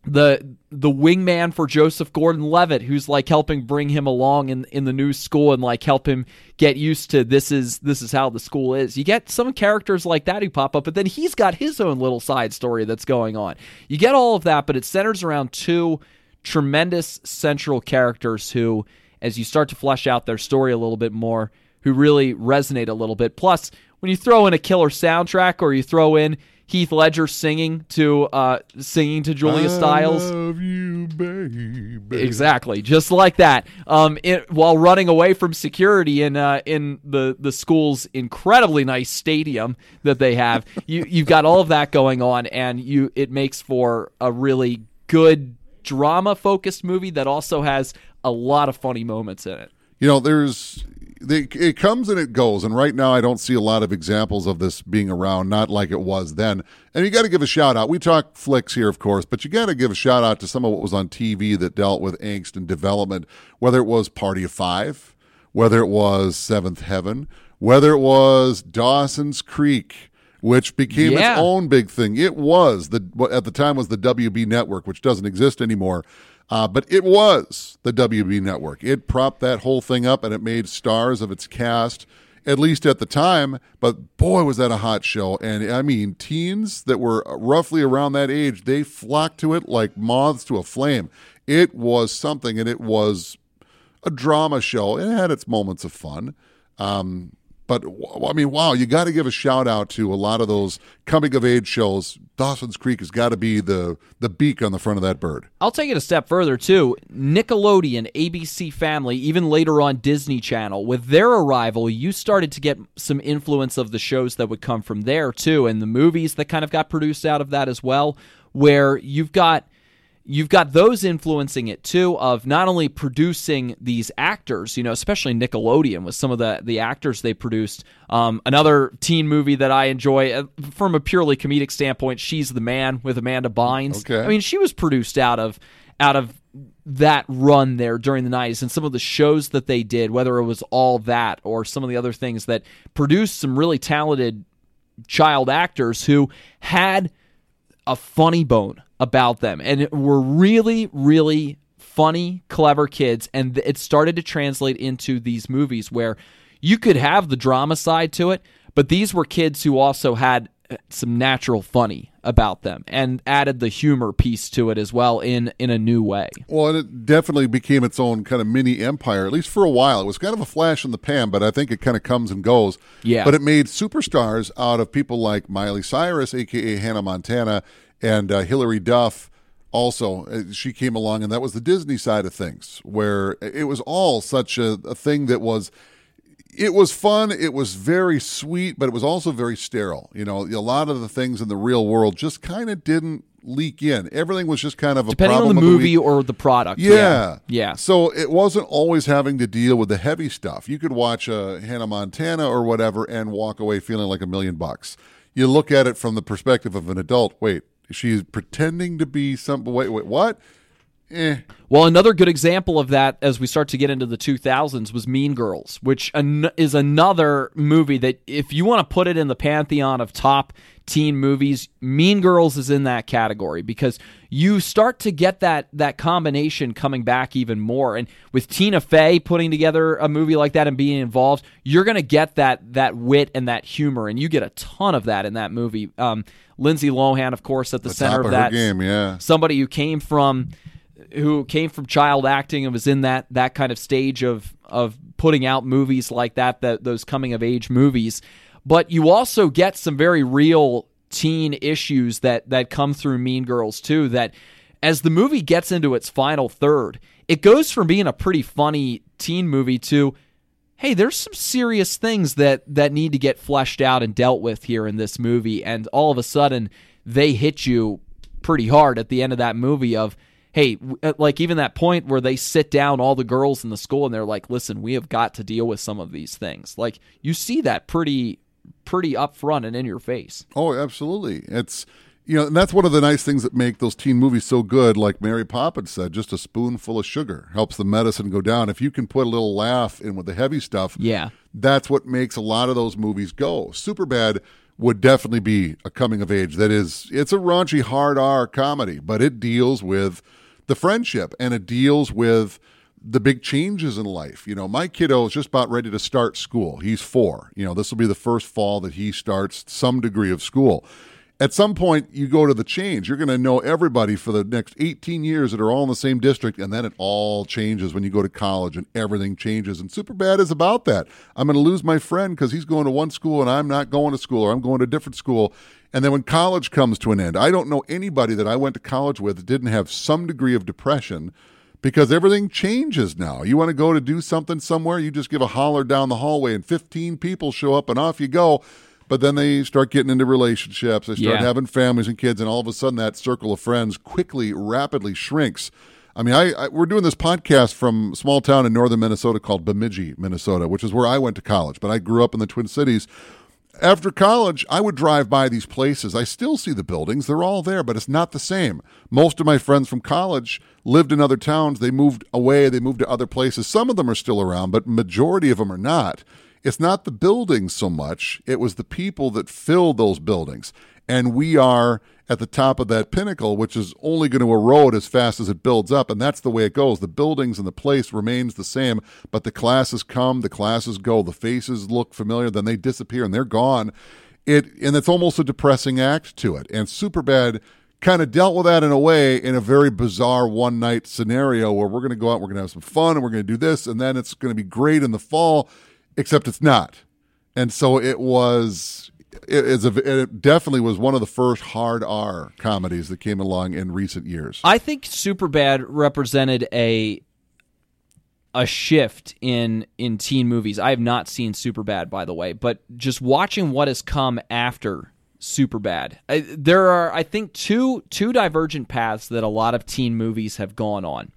Speaker 2: the the wingman for Joseph Gordon-Levitt who's like helping bring him along in in the new school and like help him get used to this is this is how the school is. You get some characters like that who pop up but then he's got his own little side story that's going on. You get all of that but it centers around two tremendous central characters who as you start to flesh out their story a little bit more who really resonate a little bit. Plus when you throw in a killer soundtrack or you throw in Heath Ledger singing to uh, singing to Julia Stiles.
Speaker 3: I love you, baby.
Speaker 2: Exactly, just like that. Um, it, while running away from security in uh, in the the school's incredibly nice stadium that they have, (laughs) you you've got all of that going on, and you it makes for a really good drama focused movie that also has a lot of funny moments in it.
Speaker 3: You know, there's they, it comes and it goes. And right now, I don't see a lot of examples of this being around, not like it was then. And you got to give a shout out. We talk flicks here, of course, but you got to give a shout out to some of what was on TV that dealt with angst and development, whether it was Party of Five, whether it was Seventh Heaven, whether it was Dawson's Creek which became
Speaker 2: Yeah.
Speaker 3: its own big thing. It was the at the time was the WB network, which doesn't exist anymore. Uh, but it was the WB network. It propped that whole thing up and it made stars of its cast, at least at the time. But boy, was that a hot show. And I mean, teens that were roughly around that age, they flocked to it like moths to a flame. It was something, and it was a drama show. It had its moments of fun. Um, but I mean, wow, you got to give a shout out to a lot of those coming of age shows. Dawson's Creek has got to be the the beak on the front of that bird.
Speaker 2: I'll take it a step further too. Nickelodeon, ABC Family, even later on Disney Channel, with their arrival, you started to get some influence of the shows that would come from there too, and the movies that kind of got produced out of that as well, where you've got you've got those influencing it too of not only producing these actors you know especially nickelodeon with some of the the actors they produced um, another teen movie that i enjoy uh, from a purely comedic standpoint she's the man with amanda bynes
Speaker 3: Okay.
Speaker 2: i mean she was produced out of out of that run there during the 90s and some of the shows that they did whether it was all that or some of the other things that produced some really talented child actors who had a funny bone about them. And were really really funny clever kids. And it started to translate into these movies where you could have the drama side to it but these were kids who also had some natural funny about them and added the humor piece to it as well in in a new way
Speaker 3: Well, and it definitely became its own kind of mini empire, at least for a while. It was kind of a flash in the pan, but I think it kind of comes and goes.
Speaker 2: Yeah.
Speaker 3: But it made superstars out of people like Miley Cyrus, aka Hannah Montana, and uh, Hilary Duff. Also, Uh, she came along, and that was the Disney side of things, where it was all such a, a thing that was it was fun. It was very sweet, but it was also very sterile. You know, a lot of the things in the real world just kind of didn't leak in. Everything was just kind of a
Speaker 2: depending on
Speaker 3: problem
Speaker 2: the
Speaker 3: the
Speaker 2: movie
Speaker 3: week.
Speaker 2: or the product
Speaker 3: Yeah.
Speaker 2: yeah
Speaker 3: So it wasn't always having to deal with the heavy stuff. You could watch uh, Hannah Montana or whatever and walk away feeling like a million bucks. You look at it from the perspective of an adult. Wait, she's pretending to be some. Wait, wait, what? Eh.
Speaker 2: Well, another good example of that as we start to get into the 2000s was Mean Girls, which an- is another movie that, if you want to put it in the pantheon of top teen movies, Mean Girls is in that category because you start to get that that combination coming back even more. And with Tina Fey putting together a movie like that and being involved, you're going to get that that wit and that humor, and you get a ton of that in that movie. Um, Lindsay Lohan, of course, at the,
Speaker 3: The
Speaker 2: center of
Speaker 3: of
Speaker 2: that
Speaker 3: game, yeah.
Speaker 2: somebody who came from who came from child acting and was in that that kind of stage of of putting out movies like that that those coming of age movies. But you also get some very real teen issues that that come through Mean Girls too that as the movie gets into its final third it goes from being a pretty funny teen movie to hey, there's some serious things that that need to get fleshed out and dealt with here in this movie, and all of a sudden they hit you pretty hard at the end of that movie of hey uh, like even that point where they sit down all the girls in the school and they're like listen we have got to deal with some of these things like you see that pretty pretty upfront and in your face
Speaker 3: Oh, absolutely. It's you know, and that's one of the nice things that make those teen movies so good. Like Mary Poppins said, just a spoonful of sugar helps the medicine go down. If you can put a little laugh in with the heavy stuff,
Speaker 2: yeah
Speaker 3: that's what makes a lot of those movies go. Superbad would definitely be a coming of age that is it's a raunchy hard R comedy, but it deals with the friendship and it deals with the big changes in life. You know, my kiddo is just about ready to start school. He's 4. You know, this will be the first fall that he starts some degree of school. At some point, you go to the change. You're going to know everybody for the next 18 years that are all in the same district, and then it all changes when you go to college and everything changes. And Superbad is about that. I'm going to lose my friend because he's going to one school and I'm not going to school, or I'm going to a different school. And then when college comes to an end, I don't know anybody that I went to college with that didn't have some degree of depression because everything changes now. You want to go to do something somewhere, you just give a holler down the hallway, and 15 people show up, and off you go. But then they start getting into relationships, they start
Speaker 2: Yeah.
Speaker 3: having families and kids, and all of a sudden that circle of friends quickly, rapidly shrinks. I mean, I, I we're doing this podcast from a small town in northern Minnesota called Bemidji, Minnesota, which is where I went to college. But I grew up in the Twin Cities. After college, I would drive by these places. I still see the buildings; they're all there, but it's not the same. Most of my friends from college lived in other towns. They moved away. They moved to other places. Some of them are still around, but majority of them are not. It's not the buildings so much; it was the people that filled those buildings, and we are at the top of that pinnacle, which is only going to erode as fast as it builds up. And that's the way it goes. The buildings and the place remains the same, but the classes come, the classes go, the faces look familiar, then they disappear and they're gone. It and it's almost a depressing act to it. And Superbad kind of dealt with that in a way in a very bizarre one night scenario where we're going to go out, and we're going to have some fun, and we're going to do this, and then it's going to be great in the fall, except it's not. And so it was is a, it definitely was one of the first hard R comedies that came along in recent years.
Speaker 2: I think Superbad represented a a shift in in teen movies. I have not seen Superbad, by the way, but just watching what has come after Superbad, I, there are I think two two divergent paths that a lot of teen movies have gone on.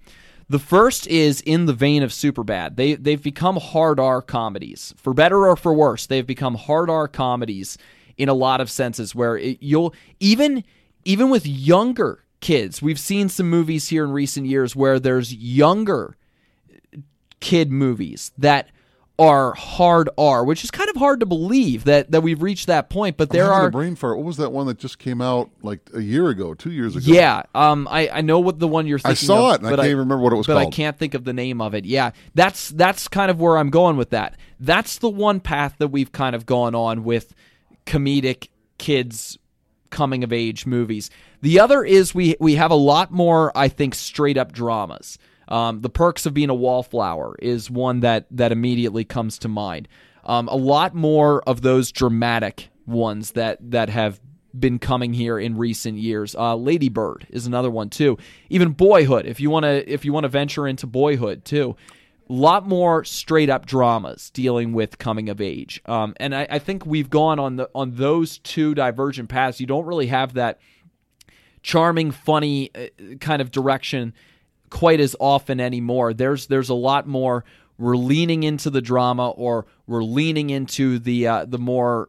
Speaker 2: The first is in the vein of Superbad. They they've become hard R comedies, for better or for worse. They've become hard R comedies in a lot of senses, where it, you'll even even with younger kids. We've seen some movies here in recent years where there's younger kid movies that are hard R, which is kind of hard to believe that that we've reached that point. But there
Speaker 3: are
Speaker 2: a
Speaker 3: brain fart. What was that one that just came out like a year ago, two years ago?
Speaker 2: Yeah, um, I I know what the one you're thinking. About.
Speaker 3: I saw
Speaker 2: of,
Speaker 3: it, and I can't even remember what it was
Speaker 2: but
Speaker 3: called.
Speaker 2: I can't think of the name of it. Yeah, that's that's kind of where I'm going with that. That's the one path that we've kind of gone on with comedic kids coming of age movies. The other is we we have a lot more, I think, straight up dramas. Um, the perks of being a wallflower is one that that immediately comes to mind. Um, a lot more of those dramatic ones that that have been coming here in recent years. Uh, Lady Bird is another one too. Even Boyhood, if you want to if you want to venture into Boyhood too. A lot more straight up dramas dealing with coming of age, um, and I, I think we've gone on the on those two divergent paths. You don't really have that charming, funny uh, kind of direction quite as often anymore. There's there's a lot more. We're leaning into the drama, or we're leaning into the uh, the more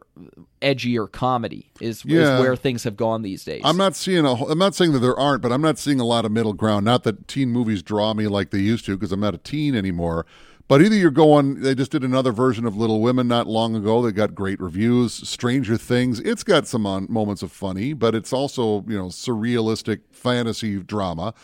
Speaker 2: edgier comedy. Is,
Speaker 3: Yeah.
Speaker 2: is where things have gone these days.
Speaker 3: I'm not seeing a. I'm not saying that there aren't, but I'm not seeing a lot of middle ground. Not that teen movies draw me like they used to, because I'm not a teen anymore. But either you're going, they just did another version of Little Women not long ago that got great reviews. Stranger Things, it's got some on, moments of funny, but it's also you know surrealistic fantasy drama.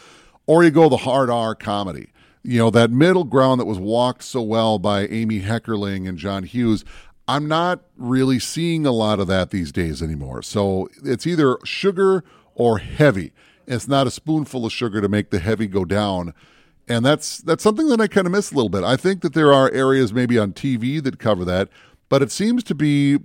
Speaker 3: Or you go the hard R comedy. You know that middle ground that was walked so well by Amy Heckerling and John Hughes. I'm not really seeing a lot of that these days anymore. So it's either sugar or heavy. It's not a spoonful of sugar to make the heavy go down. And that's that's something that I kind of miss a little bit. I think that there are areas maybe on TV that cover that, but it seems to be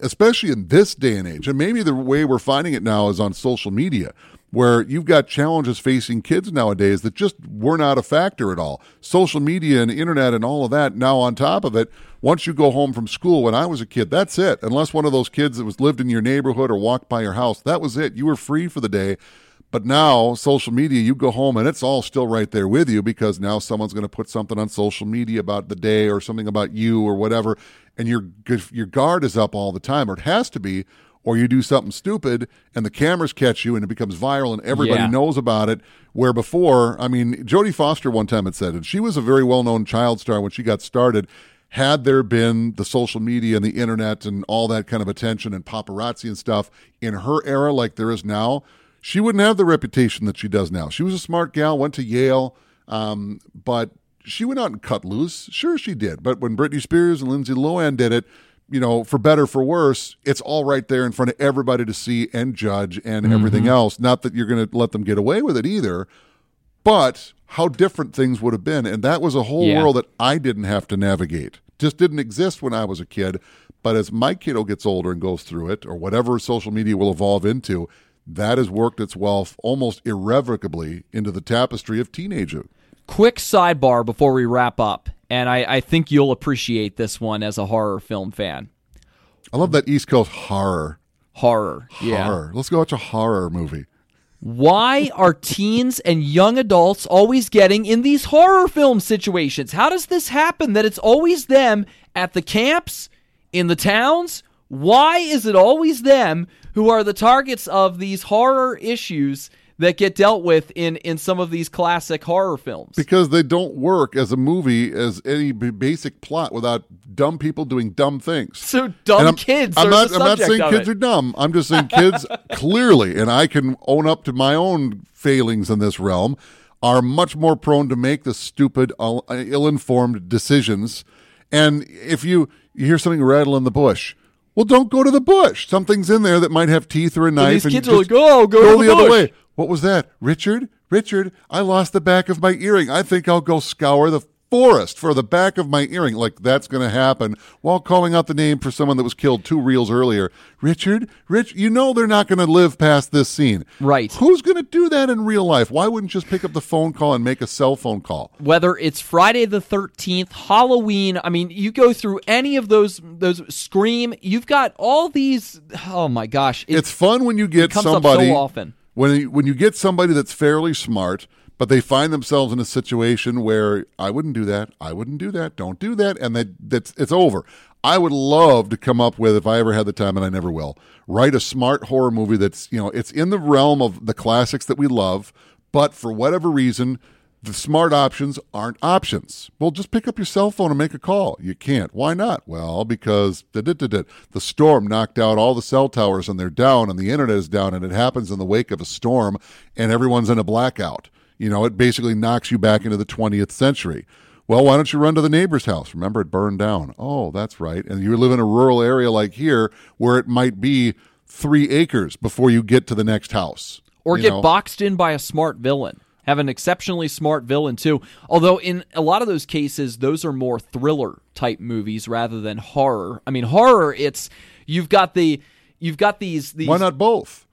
Speaker 3: especially in this day and age, and maybe the way we're finding it now is on social media, where you've got challenges facing kids nowadays that just were not a factor at all. Social media and internet and all of that now on top of it. Once you go home from school, when I was a kid, that's it. Unless one of those kids that was lived in your neighborhood or walked by your house, that was it. You were free for the day. But now, social media, you go home and it's all still right there with you because now someone's going to put something on social media about the day or something about you or whatever, and your your guard is up all the time, or it has to be, or you do something stupid and the cameras catch you and it becomes viral and everybody
Speaker 2: Yeah.
Speaker 3: knows about it. Where before, I mean, Jodie Foster one time had said, and she was a very well known child star when she got started. Had there been the social media and the internet and all that kind of attention and paparazzi and stuff in her era like there is now, she wouldn't have the reputation that she does now. She was a smart gal, went to Yale, um, but she went out and cut loose. Sure, she did. But when Britney Spears and Lindsay Lohan did it, you know, for better for worse, it's all right there in front of everybody to see and judge and mm-hmm. everything else. Not that you're going to let them get away with it either, but how different things would have been. And that was a whole
Speaker 2: Yeah.
Speaker 3: world that I didn't have to navigate. Just didn't exist when I was a kid. But as my kiddo gets older and goes through it, or whatever social media will evolve into, that has worked its wealth almost irrevocably into the tapestry of teenager.
Speaker 2: Quick sidebar before we wrap up, and I, I think you'll appreciate this one as a horror film fan.
Speaker 3: I love that East Coast horror.
Speaker 2: Horror, yeah.
Speaker 3: Horror. Let's go watch a horror movie.
Speaker 2: Why are (laughs) teens and young adults always getting in these horror film situations? How does this happen that it's always them at the camps, in the towns? Why is it always them who are the targets of these horror issues that get dealt with in in some of these classic horror films?
Speaker 3: because they don't work as a movie as any b- basic plot without dumb people doing dumb things.
Speaker 2: So dumb
Speaker 3: I'm,
Speaker 2: kids
Speaker 3: I'm
Speaker 2: are
Speaker 3: not. I'm not saying kids
Speaker 2: it.
Speaker 3: are dumb. I'm just saying kids (laughs) clearly, and I can own up to my own failings in this realm, are much more prone to make the stupid, ill- ill-informed decisions. And if you you hear something rattle in the bush. Well, don't go to the bush. Something's in there that might have teeth or a knife.
Speaker 2: these
Speaker 3: and
Speaker 2: kids are like, "Oh, go to the
Speaker 3: the other way. What was that, Richard? Richard, I lost the back of my earring. I think I'll go scour the forest for the back of my earring. Like that's going to happen while calling out the name for someone that was killed two reels earlier. Richard, Rich, you know they're not going to live past this scene.
Speaker 2: Right.
Speaker 3: Who's going to do that in real life? Why wouldn't you just pick up the phone call and make a cell phone call?
Speaker 2: whether it's Friday the 13th, Halloween, I mean, you go through any of those those Scream, you've got all these oh my gosh, it-
Speaker 3: It's fun when you get
Speaker 2: comes up
Speaker 3: somebody
Speaker 2: so often.
Speaker 3: When you- when you get somebody that's fairly smart, but they find themselves in a situation where I wouldn't do that, I wouldn't do that, don't do that, and that that's it's over. I would love to come up with if I ever had the time, and I never will, write a smart horror movie that's you know it's in the realm of the classics that we love, but for whatever reason. The smart options aren't options. Well, just pick up your cell phone and make a call. You can't. Why not? Well, because the storm knocked out all the cell towers and they're down and the internet is down and it happens in the wake of a storm and everyone's in a blackout. You know, it basically knocks you back into the 20th century. Well, why don't you run to the neighbor's house? Remember, it burned down. Oh, that's right. And you live in a rural area like here where it might be three acres before you get to the next house.
Speaker 2: or get
Speaker 3: know?
Speaker 2: boxed in by a smart villain. Have an exceptionally smart villain too. Although in a lot of those cases, those are more thriller type movies rather than horror. I mean, horror, it's you've got the you've got these these
Speaker 3: Why not both?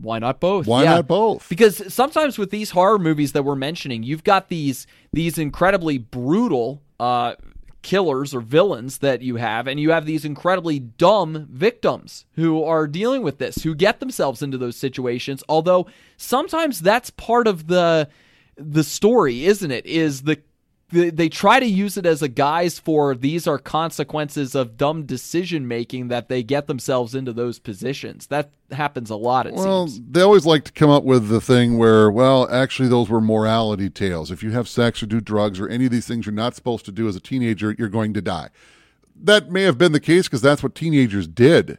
Speaker 2: why not both?
Speaker 3: Why
Speaker 2: Yeah.
Speaker 3: not both?
Speaker 2: Because sometimes with these horror movies that we're mentioning, you've got these these incredibly brutal uh, killers or villains that you have, and you have these incredibly dumb victims who are dealing with this, who get themselves into those situations. Although sometimes that's part of the the story, isn't it? Is the they, they try to use it as a guise for these are consequences of dumb decision making that they get themselves into those positions. That happens a lot. It
Speaker 3: Well,
Speaker 2: seems.
Speaker 3: they always like to come up with the thing where, well, actually, those were morality tales. If you have sex or do drugs or any of these things you're not supposed to do as a teenager, you're going to die. That may have been the case because that's what teenagers did.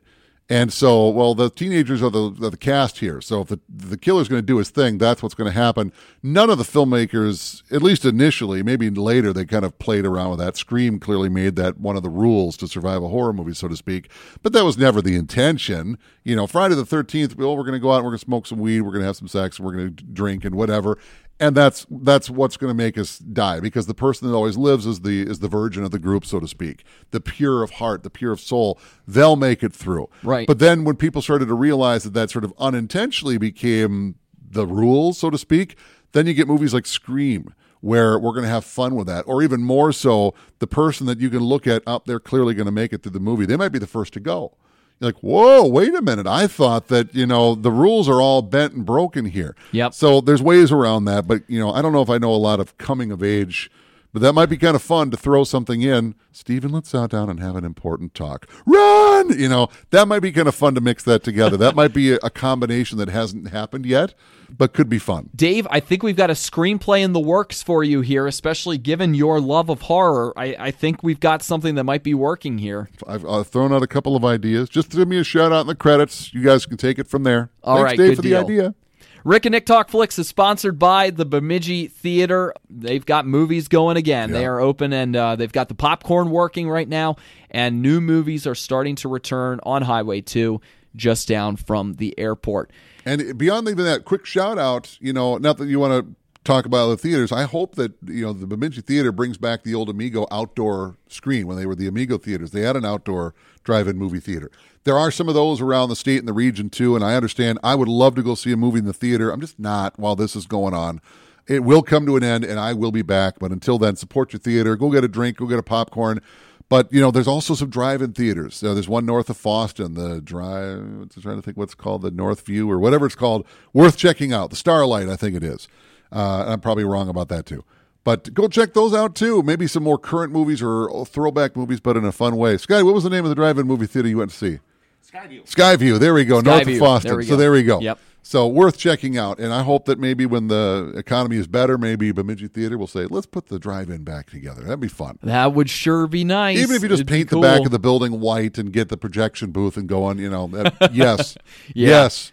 Speaker 3: And so, well, the teenagers are the, the cast here. So if the, the killer's going to do his thing, that's what's going to happen. None of the filmmakers, at least initially, maybe later, they kind of played around with that. Scream clearly made that one of the rules to survive a horror movie, so to speak. But that was never the intention. You know, Friday the 13th, well, we're going to go out and we're going to smoke some weed, we're going to have some sex, we're going to drink and whatever. And that's that's what's going to make us die because the person that always lives is the is the virgin of the group, so to speak, the pure of heart, the pure of soul. They'll make it through,
Speaker 2: Right.
Speaker 3: But then when people started to realize that that sort of unintentionally became the rule so to speak, then you get movies like Scream, where we're going to have fun with that. Or even more so, the person that you can look at up, they're clearly going to make it through the movie. They might be the first to go. You're like, whoa, wait a minute. I thought that, you know, the rules are all bent and broken here.
Speaker 2: Yep.
Speaker 3: So there's ways around that. But, you know, I don't know if I know a lot of coming of age, but that might be kind of fun to throw something in. Stephen, let's sit down and have an important talk. Run! You know, that might be kind of fun to mix that together. that might be a, combination that hasn't happened yet, but could be fun.
Speaker 2: Dave, I think we've got a screenplay in the works for you here, especially given your love of horror. I, I think we've got something that might be working here.
Speaker 3: I've uh, thrown out a couple of ideas. Just give me a shout out in the credits. You guys can take it from there.
Speaker 2: All
Speaker 3: Thanks,
Speaker 2: right,
Speaker 3: Dave, for
Speaker 2: deal.
Speaker 3: the idea.
Speaker 2: Rick and Nick Talk Flicks is sponsored by the Bemidji Theater. They've got movies going again. They are open and uh, they've got the popcorn working right now, and new movies are starting to return on Highway 2 just down from the airport.
Speaker 3: And beyond even that, quick shout out, you know, not that you want to talk about the theaters, I hope that, you know, the Bemidji Theater brings back the old Amigo outdoor screen when they were the Amigo theaters. They had an outdoor drive in movie theater. There are some of those around the state and the region too, and I understand I would love to go see a movie in the theater. I'm just not while this is going on. It will come to an end and I will be back, but until then, support your theater. Go get a drink, go get a popcorn. But you know, there's also some drive-in theaters. There's one north of Fosston, the drive. I'm trying to think what's called the North View or whatever it's called. Worth checking out. The Starlight, I think it is. Uh, I'm probably wrong about that too. But go check those out too. Maybe some more current movies or throwback movies, but in a fun way. Sky, what was the name of the drive-in movie theater you went to see?
Speaker 4: Skyview.
Speaker 3: Skyview. There we go. North of
Speaker 2: Skyview. There
Speaker 3: so there we go.
Speaker 2: Yep.
Speaker 3: So worth checking out. And I hope that maybe when the economy is better, maybe Bemidji Theater will say, let's put the drive-in back together. That'd be fun.
Speaker 2: That would sure be nice.
Speaker 3: Even if you just
Speaker 2: It'd be
Speaker 3: paint the back of the building white and get the projection booth and go on, you know, that, yes, (laughs)
Speaker 2: Yeah.
Speaker 3: yes.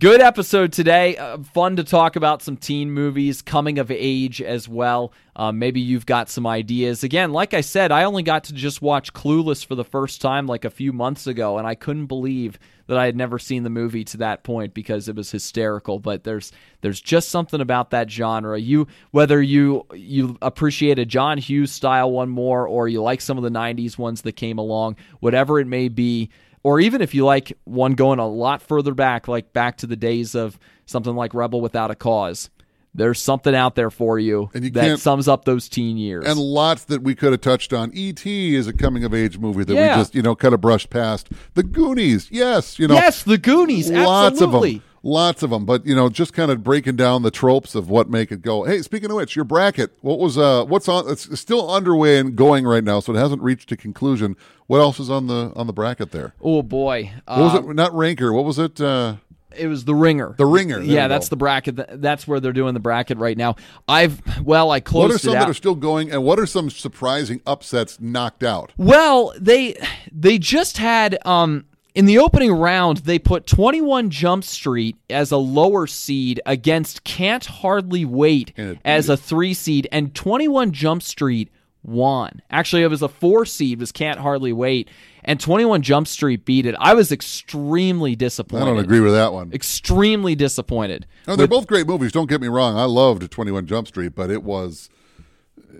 Speaker 2: Good episode today. Uh, fun to talk about some teen movies, coming of age as well. Um, maybe you've got some ideas. Again, like I said, I only got to just watch Clueless for the first time like a few months ago, and I couldn't believe that I had never seen the movie to that point because it was hysterical. But there's there's just something about that genre. You whether you you appreciate a John Hughes style one more, or you like some of the '90s ones that came along, whatever it may be or even if you like one going a lot further back, like back to the days of something like Rebel Without a Cause, there's something out there for you,
Speaker 3: And you
Speaker 2: that sums up those teen years.
Speaker 3: And lots that we could have touched on. E.T. is a coming of age movie that
Speaker 2: Yeah.
Speaker 3: we just, you know, kind of brushed past. The Goonies, yes, you know,
Speaker 2: yes, the Goonies,
Speaker 3: lots
Speaker 2: absolutely.
Speaker 3: of them. Lots of them, but you know, just kind of breaking down the tropes of what make it go. Hey, speaking of which, your bracket, what was uh, what's on? It's still underway and going right now, so it hasn't reached a conclusion. What else is on the on the bracket there?
Speaker 2: Oh boy,
Speaker 3: What was
Speaker 2: Um,
Speaker 3: it? Not ranker. What was it? Uh,
Speaker 2: It was the Ringer.
Speaker 3: The Ringer, there
Speaker 2: yeah, that's the bracket. That's where they're doing the bracket right now. I've well, I closed
Speaker 3: what are some
Speaker 2: it
Speaker 3: that are still going, and what are some surprising upsets knocked out?
Speaker 2: Well, they they just had um in the opening round they put 21 Jump Street as a lower seed against Can't Hardly Wait as a 3 seed and 21 Jump Street won. Actually, it was a 4 seed was Can't Hardly Wait and 21 Jump Street beat it. I was extremely disappointed.
Speaker 3: I don't agree with that one.
Speaker 2: Extremely disappointed.
Speaker 3: No, they're both great movies. Don't get me wrong. I loved Twenty One Jump Street, but it was.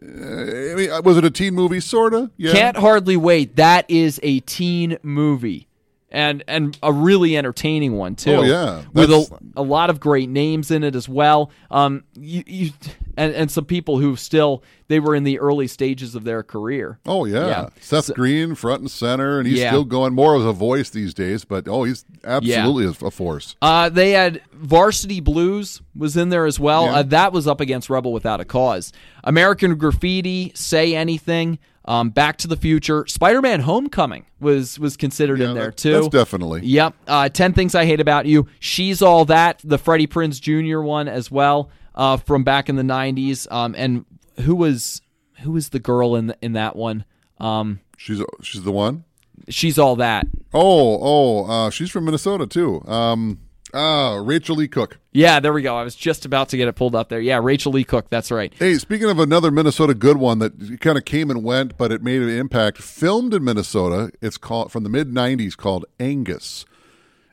Speaker 3: uh, I mean, was it a teen movie? Sorta. Yeah.
Speaker 2: Can't hardly wait. That is a teen movie. And and a really entertaining one too.
Speaker 3: Oh, yeah.
Speaker 2: with a, a lot of great names in it as well. Um, you, you and and some people who still they were in the early stages of their career.
Speaker 3: Oh yeah,
Speaker 2: Yeah.
Speaker 3: Seth Green front and center, and he's
Speaker 2: Yeah.
Speaker 3: still going more as a voice these days. But oh, he's absolutely a, a force.
Speaker 2: Uh, they had Varsity Blues was in there as well.
Speaker 3: Yeah.
Speaker 2: Uh, that was up against Rebel Without a Cause. American Graffiti, Say Anything, um, Back to the Future, Spider-Man: Homecoming was was considered
Speaker 3: Yeah,
Speaker 2: in there
Speaker 3: that-
Speaker 2: too.
Speaker 3: That's definitely.
Speaker 2: Yep. Uh, 10 Things I Hate About You. She's All That, the Freddie Prinze Jr. one as well uh, from back in the 90s. Um, and who was who was the girl in in that one? Um,
Speaker 3: She's she's the one.
Speaker 2: she's All That.
Speaker 3: Oh oh, uh, she's from Minnesota too. Um, ah, Rachael Leigh Cook.
Speaker 2: Yeah, there we go. I was just about to get it pulled up there. Yeah, Rachael Leigh Cook. That's right.
Speaker 3: Hey, speaking of another Minnesota good one that kind of came and went, but it made an impact. Filmed in Minnesota, it's called from the mid '90s, called Angus,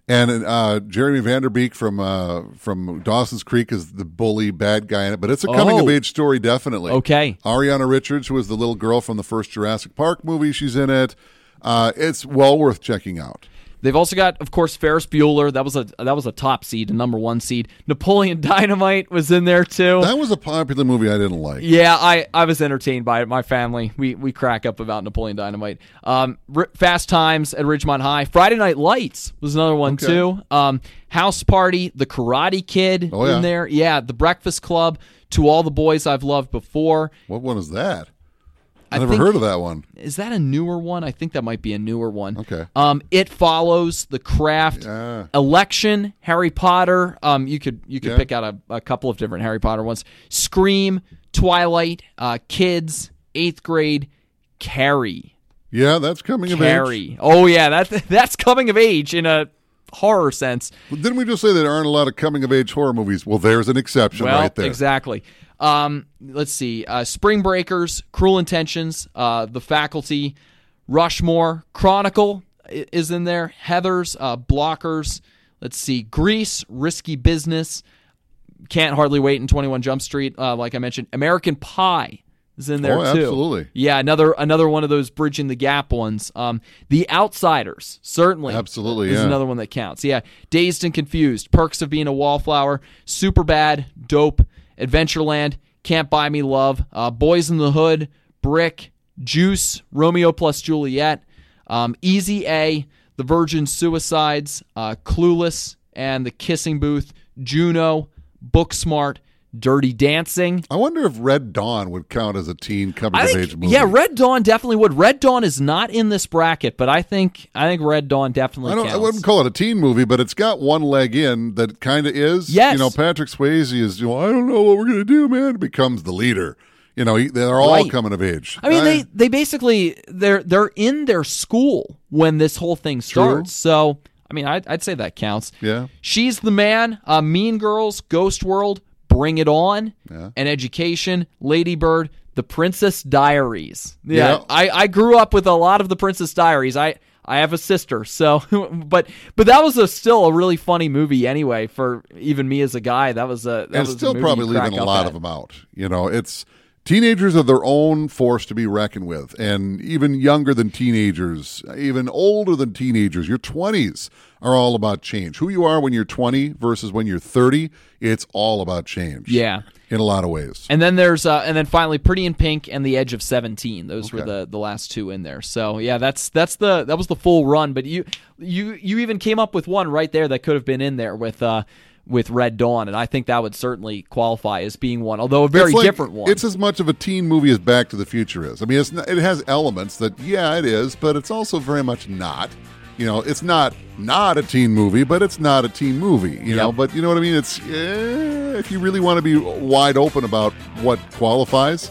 Speaker 3: and uh, Jeremy Van Der Beek from uh, from Dawson's Creek is the bully bad guy in it. But it's a coming
Speaker 2: Oh.
Speaker 3: of age story, definitely.
Speaker 2: Okay.
Speaker 3: Ariana Richards, who was the little girl from the first Jurassic Park movie, she's in it. Uh, it's well worth checking out.
Speaker 2: They've also got, of course, Ferris Bueller. That was a that was a top seed, a number one seed. Napoleon (laughs) Dynamite was in there too.
Speaker 3: That was a popular movie I didn't like.
Speaker 2: Yeah, I, I was entertained by it. My family, we, we crack up about Napoleon Dynamite. Um, R- Fast Times at Ridgemont High. Friday Night Lights was another one
Speaker 3: Okay.
Speaker 2: too. Um, House Party, The Karate Kid
Speaker 3: Oh, yeah.
Speaker 2: in there. Yeah, The Breakfast Club. To all the boys I've loved before.
Speaker 3: What one is that? I, never
Speaker 2: think-
Speaker 3: heard of that one.
Speaker 2: Is that a newer one? I think that might be a newer one.
Speaker 3: Okay.
Speaker 2: Um, it follows The Craft,
Speaker 3: Yeah.
Speaker 2: Election, Harry Potter. Um, you could you could
Speaker 3: Yeah.
Speaker 2: pick out a, a couple of different Harry Potter ones. Scream, Twilight, uh, Kids, Eighth Grade, Carrie,
Speaker 3: Yeah, that's coming of age.
Speaker 2: Carrie. Oh yeah, that's (laughs) that's coming of age in a horror sense.
Speaker 3: Well, Didn't we just say there aren't a lot of coming of age horror movies? Well, there's an exception
Speaker 2: Well,
Speaker 3: right there.
Speaker 2: exactly. Um, let's see. Uh, Spring Breakers, Cruel Intentions, uh, The Faculty, Rushmore, Chronicle is in there. Heather's, uh, Blockers. Let's see. Grease, Risky Business, Can't Hardly Wait, and Twenty One Jump Street. Uh, like I mentioned, American Pie is in there
Speaker 3: Oh,
Speaker 2: too.
Speaker 3: absolutely.
Speaker 2: Yeah, another another one of those bridging the gap ones. Um, the Outsiders certainly,
Speaker 3: Absolutely,
Speaker 2: is
Speaker 3: yeah.
Speaker 2: another one that counts. Yeah, Dazed and Confused, Perks of Being a Wallflower, Super Bad, Dope, Adventureland, Can't Buy Me Love, uh, Boys in the Hood, Brick, Juice, Romeo plus Juliet, um, Easy A, The Virgin Suicides, uh, Clueless, and The Kissing Booth, Juno, Booksmart, Dirty Dancing.
Speaker 3: I wonder if Red Dawn would count as a teen coming
Speaker 2: I
Speaker 3: of age movie.
Speaker 2: yeah, Red Dawn definitely would. Red Dawn is not in this bracket, but I think I think Red Dawn definitely
Speaker 3: I don't. I wouldn't call it a teen movie, but it's got one leg in that kind of is.
Speaker 2: Yes.
Speaker 3: You know, Patrick Swayze is. You know, I don't know what we're gonna do, man. Becomes the leader. You know, they're all
Speaker 2: Right.
Speaker 3: coming of age.
Speaker 2: I mean, they they basically they're they're in their school when this whole thing starts. So I mean, I'd, I'd say that counts.
Speaker 3: Yeah.
Speaker 2: She's the man. Uh, mean Girls, Ghost World, Bring It On,
Speaker 3: Yeah.
Speaker 2: and Education, Lady Bird, The Princess Diaries. Yeah,
Speaker 3: Yeah.
Speaker 2: I I grew up with a lot of The Princess Diaries. I. I have a sister, so (laughs) but but that was a still a really funny movie anyway for even me as a guy. That was a that
Speaker 3: and
Speaker 2: was a
Speaker 3: still
Speaker 2: movie
Speaker 3: probably leaving a lot
Speaker 2: at.
Speaker 3: of them out. You know, it's teenagers are their own force to be reckoned with, and even younger than teenagers, even older than teenagers, your twenties are all about change. Who you are when you're 20 versus when you're 30, it's all about change.
Speaker 2: Yeah.
Speaker 3: in a lot of ways.
Speaker 2: And then there's uh, and then finally Pretty in Pink and The Edge of Seventeen. Those were the the last two in there. So yeah, that's that's the that was the full run. But you you you even came up with one right there that could have been in there with uh with Red Dawn, and I think that would certainly qualify as being one, although a very
Speaker 3: like-
Speaker 2: different one.
Speaker 3: It's as much of a teen movie as Back to the Future is. I mean, it's not, it has elements that yeah, it is, but it's also very much not. You know, it's not not a teen movie, but it's not a teen movie. You know, but you know what I mean. It's eh, if you really want to be wide open about what qualifies.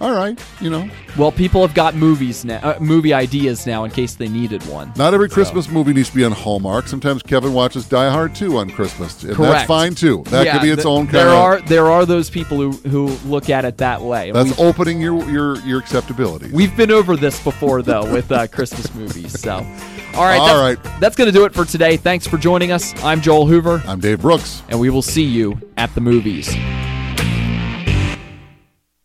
Speaker 3: All right, you know,
Speaker 2: well, people have got movies now, uh, movie ideas now in case they needed one.
Speaker 3: not every Christmas movie needs to be on Hallmark. Sometimes Kevin watches Die Hard 2 on Christmas, and that's fine too. That
Speaker 2: Yeah,
Speaker 3: could be its
Speaker 2: th-
Speaker 3: own kind
Speaker 2: There
Speaker 3: of.
Speaker 2: are there are those people who who look at it that way.
Speaker 3: That's opening your your your acceptability.
Speaker 2: We've been over this before, though, with uh, Christmas movies. So, all right,
Speaker 3: All
Speaker 2: that's,
Speaker 3: right.
Speaker 2: that's going to do it for today. Thanks for joining us. I'm Joel Hoover,
Speaker 3: I'm Dave Brooks.
Speaker 2: and we will see you at the movies.